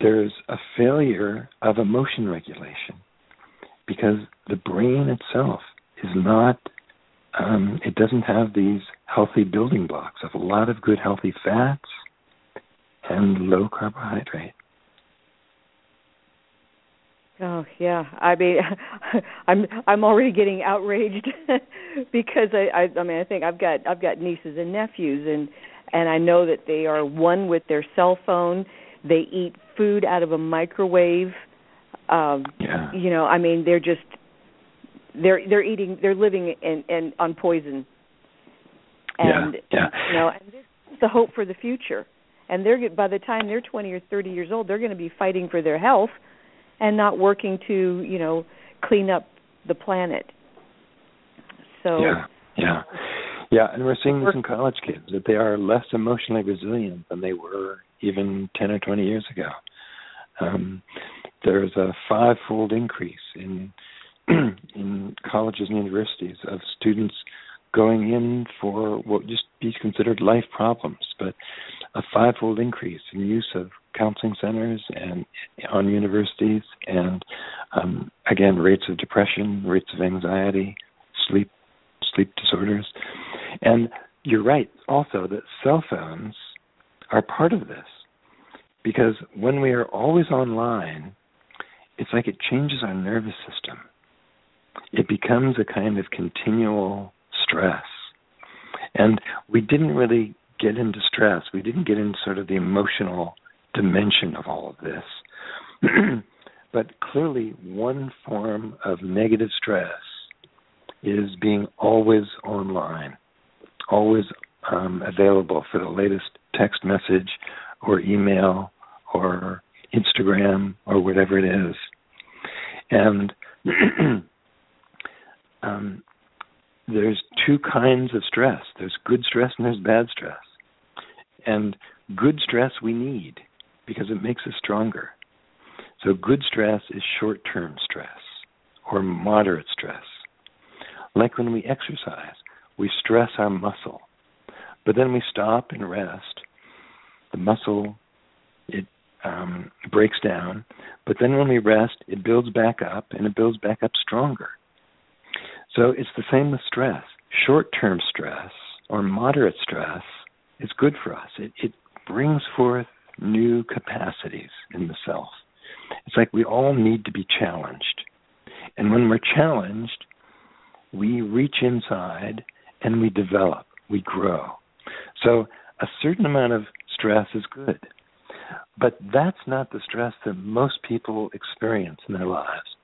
there's a failure of emotion regulation because the brain itself is not um, it doesn't have these healthy building blocks of a lot of good healthy fats and low carbohydrate. Oh yeah, I mean, I'm I'm already getting outraged because I, I I mean I think I've got I've got nieces and nephews and and I know that they are one with their cell phone. They eat food out of a microwave. Um, Yeah. You know, I mean they're just they're they're eating they're living in, in on poison. And yeah. Yeah. you know, and this is the hope for the future. And they're by the time they're 20 or 30 years old, they're going to be fighting for their health and not working to, you know, clean up the planet. So Yeah. Yeah. Yeah, and we're seeing this in college kids that they are less emotionally resilient than they were even 10 or 20 years ago. Um, there's a five-fold increase in in colleges and universities of students going in for what just be considered life problems, but a five-fold increase in use of counseling centers and on universities, and um, again rates of depression, rates of anxiety, sleep sleep disorders, and you're right also that cell phones are part of this because when we are always online, it's like it changes our nervous system. It becomes a kind of continual stress. And we didn't really get into stress. We didn't get into sort of the emotional dimension of all of this. but clearly, one form of negative stress is being always online, always um, available for the latest text message or email or Instagram or whatever it is. And um, there's two kinds of stress there's good stress and there's bad stress. And good stress we need because it makes us stronger. So, good stress is short term stress or moderate stress. Like when we exercise, we stress our muscle, but then we stop and rest. The muscle it um, breaks down, but then when we rest, it builds back up and it builds back up stronger. So it's the same with stress. Short term stress or moderate stress is good for us. It, it brings forth new capacities in the self. It's like we all need to be challenged. And when we're challenged, we reach inside and we develop, we grow. So a certain amount of stress is good. But that's not the stress that most people experience in their lives.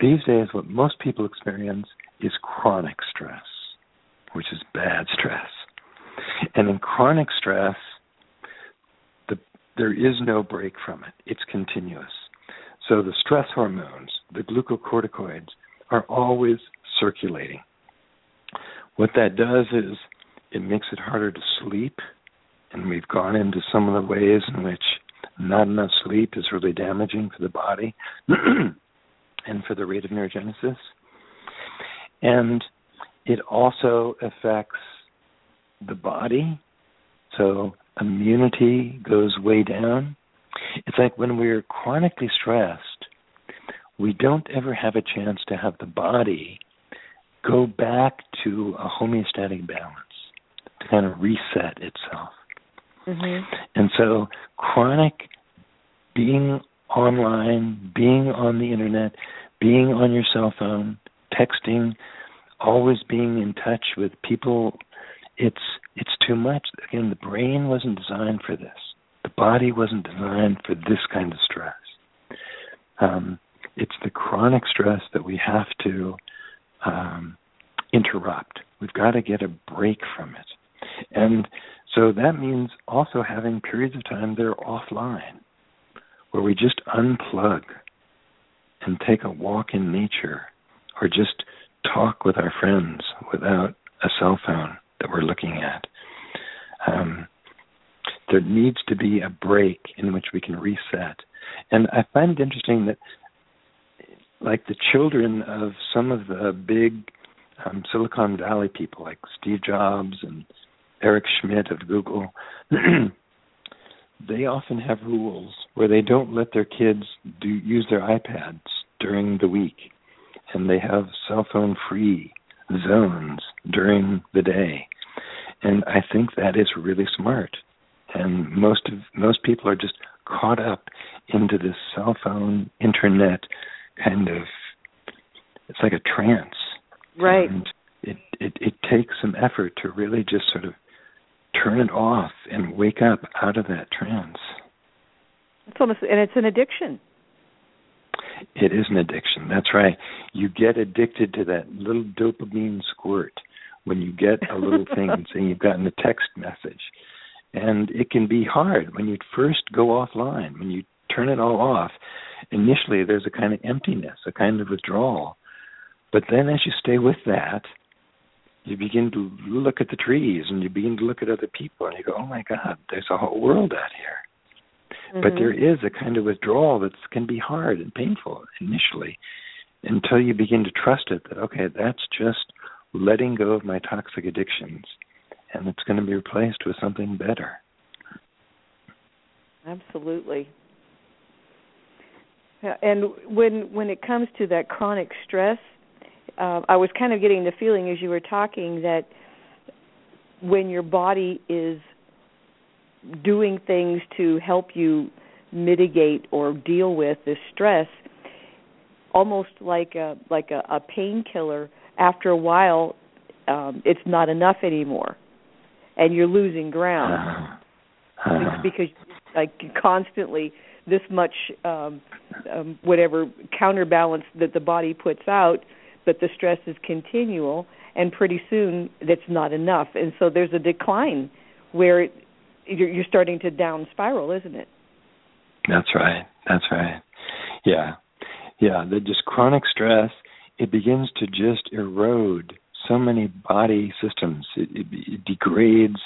These days, what most people experience is chronic stress, which is bad stress. And in chronic stress, the, there is no break from it, it's continuous. So the stress hormones, the glucocorticoids, are always circulating. What that does is it makes it harder to sleep, and we've gone into some of the ways in which not enough sleep is really damaging for the body and for the rate of neurogenesis. And it also affects the body. So immunity goes way down. It's like when we're chronically stressed, we don't ever have a chance to have the body go back to a homeostatic balance, to kind of reset itself. Mm-hmm. And so chronic being online, being on the internet, being on your cell phone, texting, always being in touch with people, it's it's too much. Again, the brain wasn't designed for this. The body wasn't designed for this kind of stress. Um, it's the chronic stress that we have to um, interrupt. We've got to get a break from it. And so that means also having periods of time that are offline, where we just unplug and take a walk in nature or just talk with our friends without a cell phone that we're looking at. Um, there needs to be a break in which we can reset. And I find it interesting that, like the children of some of the big um, Silicon Valley people, like Steve Jobs and Eric Schmidt of Google, they often have rules where they don't let their kids do use their iPads during the week, and they have cell phone free zones during the day. And I think that is really smart. And most of most people are just caught up into this cell phone internet kind of it's like a trance. Right. And it, it, it takes some effort to really just sort of turn it off and wake up out of that trance. It's almost and it's an addiction. It is an addiction. That's right. You get addicted to that little dopamine squirt when you get a little thing saying you've gotten a text message. And it can be hard when you first go offline, when you turn it all off. Initially, there's a kind of emptiness, a kind of withdrawal. But then as you stay with that, you begin to look at the trees and you begin to look at other people and you go, oh my God, there's a whole world out here. Mm-hmm. But there is a kind of withdrawal that can be hard and painful initially until you begin to trust it that, okay, that's just letting go of my toxic addictions and it's going to be replaced with something better. Absolutely. And when when it comes to that chronic stress, uh, I was kind of getting the feeling as you were talking that when your body is doing things to help you mitigate or deal with this stress, almost like a like a, a painkiller. After a while, um, it's not enough anymore, and you're losing ground uh-huh. because like constantly this much um, um, whatever counterbalance that the body puts out but the stress is continual and pretty soon that's not enough. And so there's a decline where you're, you're starting to down spiral isn't it? That's right. That's right. Yeah. Yeah. The just chronic stress it begins to just erode so many body systems. It, it, it degrades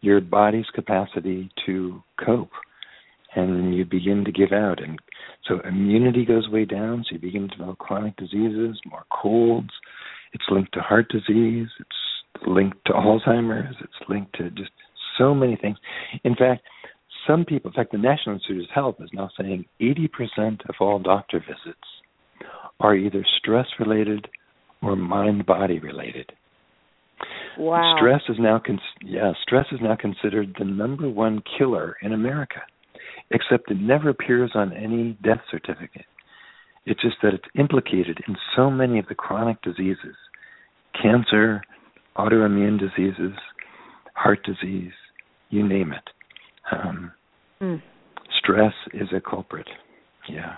your body's capacity to cope and then you begin to give out. And so immunity goes way down so you begin to develop chronic diseases more colds. It's linked to heart disease. It's linked to alzheimer's. It's linked to just so many things. In fact some people in fact the national institute of health is now saying 80% of all doctor visits are either stress related or mind body related. Wow. Stress is now con- yeah, stress is now considered the number one killer in America, except it never appears on any death certificate. It's just that it's implicated in so many of the chronic diseases, cancer, autoimmune diseases, heart disease, you name it. Um, mm. Stress is a culprit. Yeah.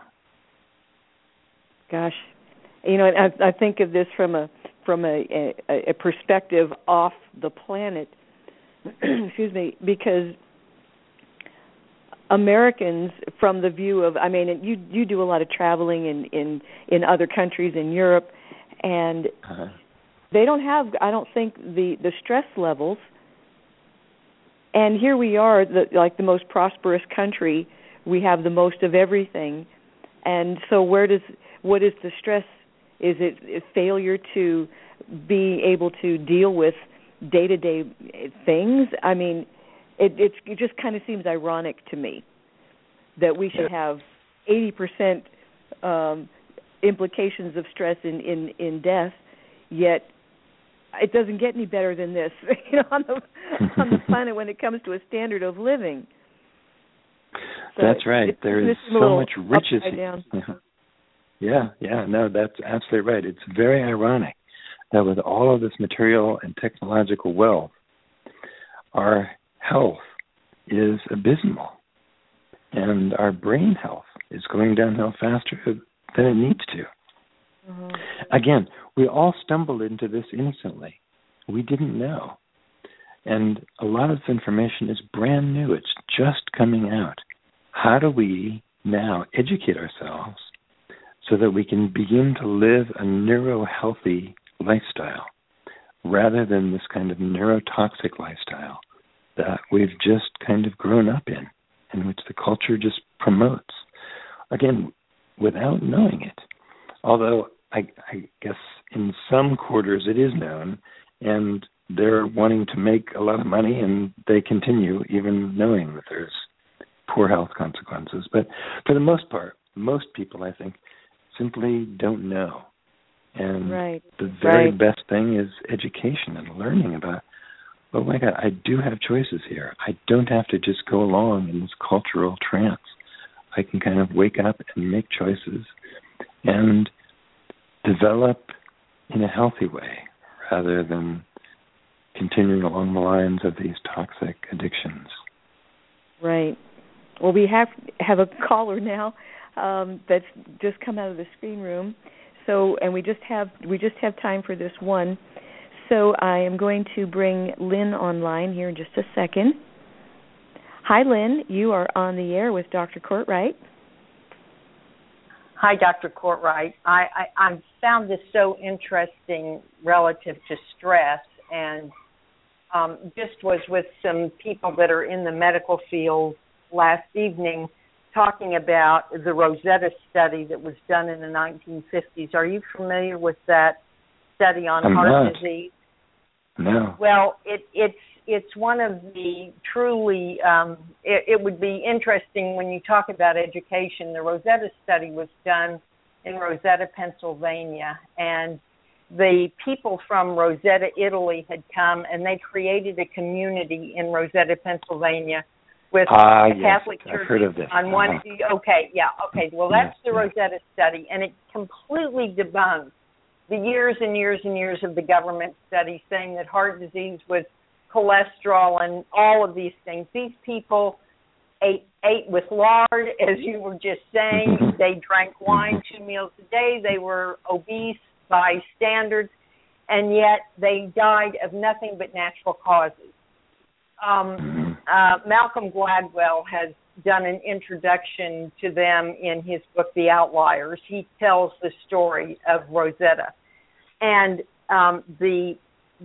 Gosh, you know, I, I think of this from a from a, a, a perspective off the planet. excuse me, because Americans, from the view of, I mean, you you do a lot of traveling in in in other countries in Europe, and uh-huh. they don't have, I don't think, the the stress levels. And here we are, the, like the most prosperous country. We have the most of everything, and so where does what is the stress is it failure to be able to deal with day to day things? I mean, it, it, it just kind of seems ironic to me that we should have eighty percent um, implications of stress in, in in death, yet it doesn't get any better than this, you know, on the on the planet when it comes to a standard of living. So that's right. There is so much riches. Yeah, yeah, no, that's absolutely right. It's very ironic that with all of this material and technological wealth, our health is abysmal. And our brain health is going downhill faster than it needs to. Mm-hmm. Again, we all stumbled into this innocently. We didn't know. And a lot of this information is brand new, it's just coming out. How do we now educate ourselves so that we can begin to live a neuro healthy lifestyle rather than this kind of neurotoxic lifestyle that we've just kind of grown up in, in which the culture just promotes. Again, without knowing it. Although I, I guess in some quarters it is known, and they're wanting to make a lot of money, and they continue even knowing that there's poor health consequences. But for the most part, most people, I think, simply don't know. And right. the very right. best thing is education and learning about, oh my God, I do have choices here. I don't have to just go along in this cultural trance. I can kind of wake up and make choices and develop in a healthy way rather than continuing along the lines of these toxic addictions. Right. Well, we have have a caller now um, that's just come out of the screen room. So, and we just have we just have time for this one. So I am going to bring Lynn online here in just a second. Hi, Lynn. You are on the air with Dr. Cortright. Hi, Dr. Cortright. I, I, I found this so interesting relative to stress, and um, just was with some people that are in the medical field last evening talking about the Rosetta study that was done in the 1950s. Are you familiar with that study on I'm heart not. disease? No. Well, it, it's it's one of the truly. Um, it, it would be interesting when you talk about education. The Rosetta study was done in Rosetta, Pennsylvania, and the people from Rosetta, Italy, had come and they created a community in Rosetta, Pennsylvania with a yes. Catholic I've church heard of this. on one. Uh-huh. Okay, yeah, okay. Well, that's Yes, the yes. Rosetta study, and it completely debunks the years and years and years of the government study saying that heart disease was cholesterol and all of these things. These people ate ate with lard, as you were just saying. they drank wine two meals a day. They were obese by standards, and yet they died of nothing but natural causes. Um, uh, Malcolm Gladwell has done an introduction to them in his book The Outliers. He tells the story of Rosetta, and um, the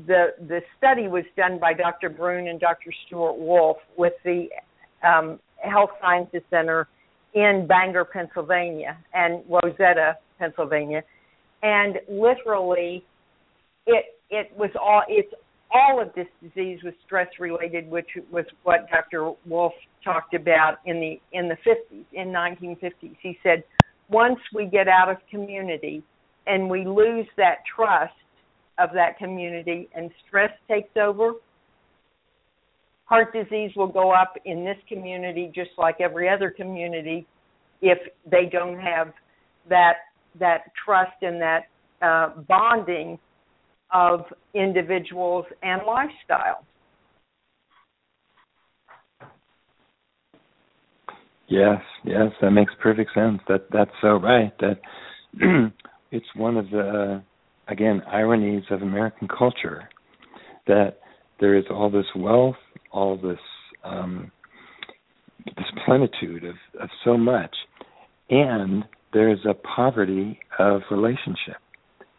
the the study was done by Dr. Bruhn and Dr. Stewart Wolf with the um, Health Sciences Center in Bangor, Pennsylvania, and Rosetta, Pennsylvania, and literally, it it was all it's all of this disease was stress related, which was what Dr. Wolf talked about in the in the 50s, in 1950s. He said, once we get out of community, and we lose that trust of that community and stress takes over, heart disease will go up in this community just like every other community if they don't have that that trust and that uh, bonding of individuals and lifestyle. Yes, yes, that makes perfect sense. That that's so right. That it's one of the again ironies of American culture that there is all this wealth, all this um, this plenitude of, of so much, and there is a poverty of relationship.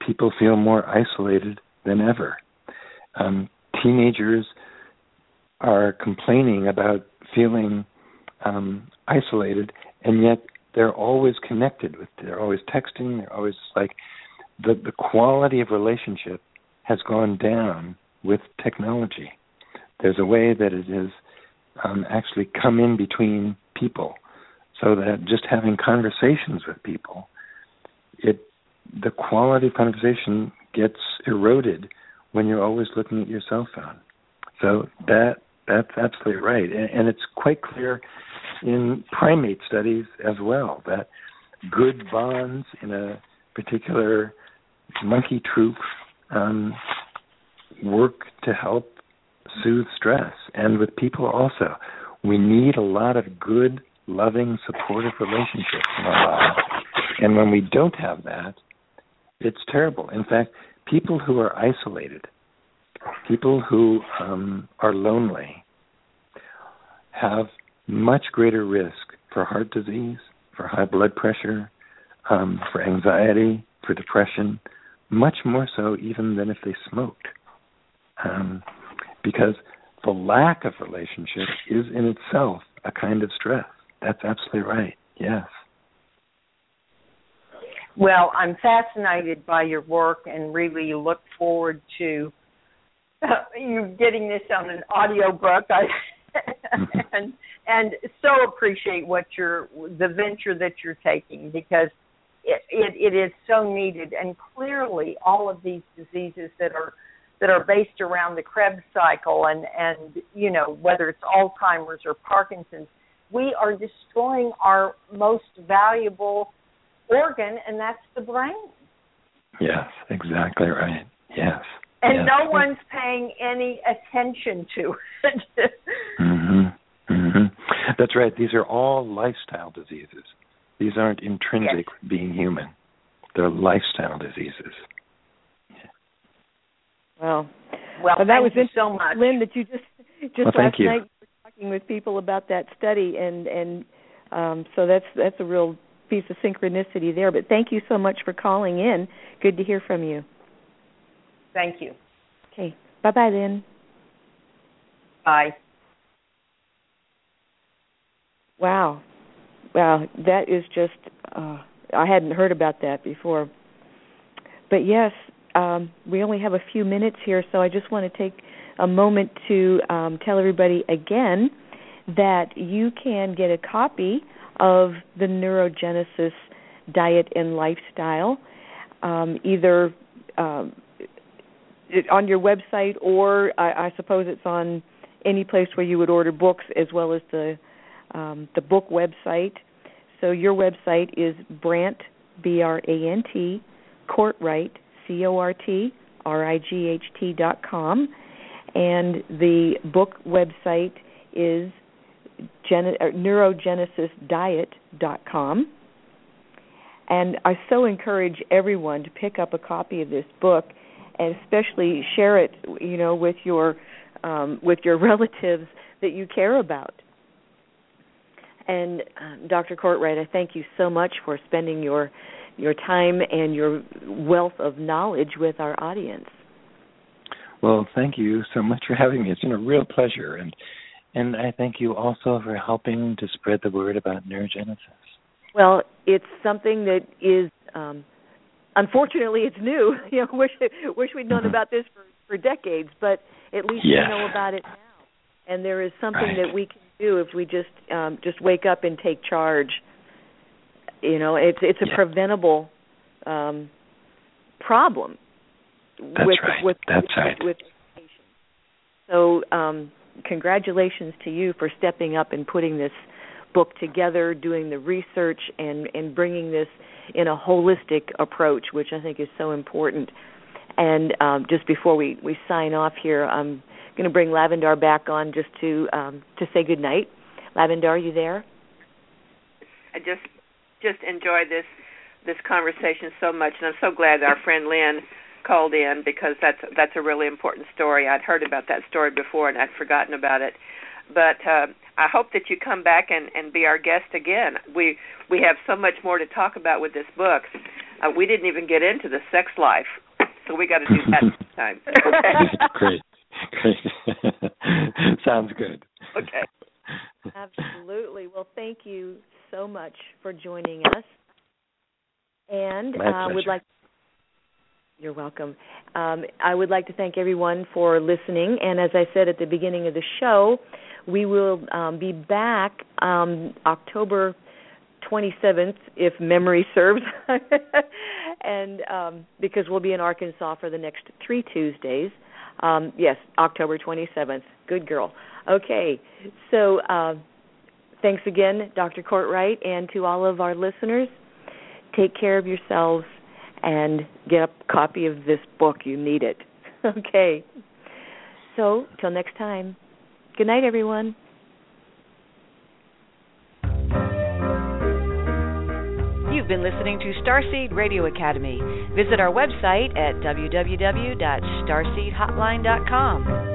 People feel more isolated than ever. Um, teenagers are complaining about feeling um, isolated, and yet they're always connected with. They're always texting. They're always like the the quality of relationship has gone down with technology. There's a way that it has um, actually come in between people, so that just having conversations with people, it the quality of conversation gets eroded when you're always looking at your cell phone. So that that's absolutely right, and, and it's quite clear in primate studies as well that good bonds in a particular monkey troop um, work to help soothe stress, and with people also. We need a lot of good, loving, supportive relationships in our lives, and when we don't have that, it's terrible. In fact, people who are isolated, people who um, are lonely, have much greater risk for heart disease, for high blood pressure, um, for anxiety, for depression, much more so even than if they smoked. Um, because the lack of relationship is in itself a kind of stress. That's absolutely right. Yes. Well, I'm fascinated by your work and really look forward to uh, you getting this on an audio book. And and so appreciate what you're the venture that you're taking because it, it, it is so needed and clearly all of these diseases that are that are based around the Krebs cycle and and you know whether it's Alzheimer's or Parkinson's we are destroying our most valuable organ and that's the brain. Yes, exactly right. Yes. And yes. no one's paying any attention to it. mhm. Mhm. That's right. These are all lifestyle diseases. These aren't intrinsic yes. being human. They're lifestyle diseases. Well, well, that was so much, Lynn. That you just just well, last you. night you were talking with people about that study, and and um, so that's that's a real piece of synchronicity there. But thank you so much for calling in. Good to hear from you. Thank you. Okay. Bye bye then. Bye. Wow. Wow, that is just uh I hadn't heard about that before. But yes, um we only have a few minutes here, so I just want to take a moment to um tell everybody again that you can get a copy of the neurogenesis diet and lifestyle um either um on your website or I, I suppose it's on any place where you would order books as well as the um, the book website. So your website is Brant B R A N T Cortright C O R T R I G H T dot com, and the book website is Gen- uh, neurogenesisdiet dot com. And I so encourage everyone to pick up a copy of this book and especially share it, you know, with your um, with your relatives that you care about. And uh, Dr. Cortright, I thank you so much for spending your your time and your wealth of knowledge with our audience. Well, thank you so much for having me. It's been a real pleasure, and and I thank you also for helping to spread the word about neurogenesis. Well, it's something that is um, unfortunately it's new. You know, wish wish we'd known mm-hmm. about this for for decades, but at least we know about it now. And there is something right. that we can do if we just um just wake up and take charge. You know, it's it's a yeah. preventable um problem. That's with, right. With, That's with, right. With so, um, congratulations to you for stepping up and putting this book together, doing the research, and and bringing this in a holistic approach, which I think is so important. And um, just before we we sign off here, I'm going to bring Lavendar back on just to um, to say good night. Lavendar, are you there? I just just enjoy this this conversation so much, and I'm so glad our friend Lynn called in because that's that's a really important story. I'd heard about that story before and I'd forgotten about it. But uh, I hope that you come back and, and be our guest again. We we have so much more to talk about with this book. Uh, we didn't even get into the sex life, so we got to do that next time. Great, great. Sounds good. Okay. Absolutely. Well, thank you so much for joining us. And My uh, would pleasure. like you're welcome. Um, I would like to thank everyone for listening. And as I said at the beginning of the show, we will um, be back um, October 27th, if memory serves, and um, because we'll be in Arkansas for the next three Tuesdays. Um, yes, October 27th. Good girl. Okay, so uh, thanks again, Dr. Cortright, and to all of our listeners. Take care of yourselves and get a copy of this book. You need it. Okay. So, till next time. Good night, everyone. You've been listening to Starseed Radio Academy. Visit our website at www.starseedhotline.com.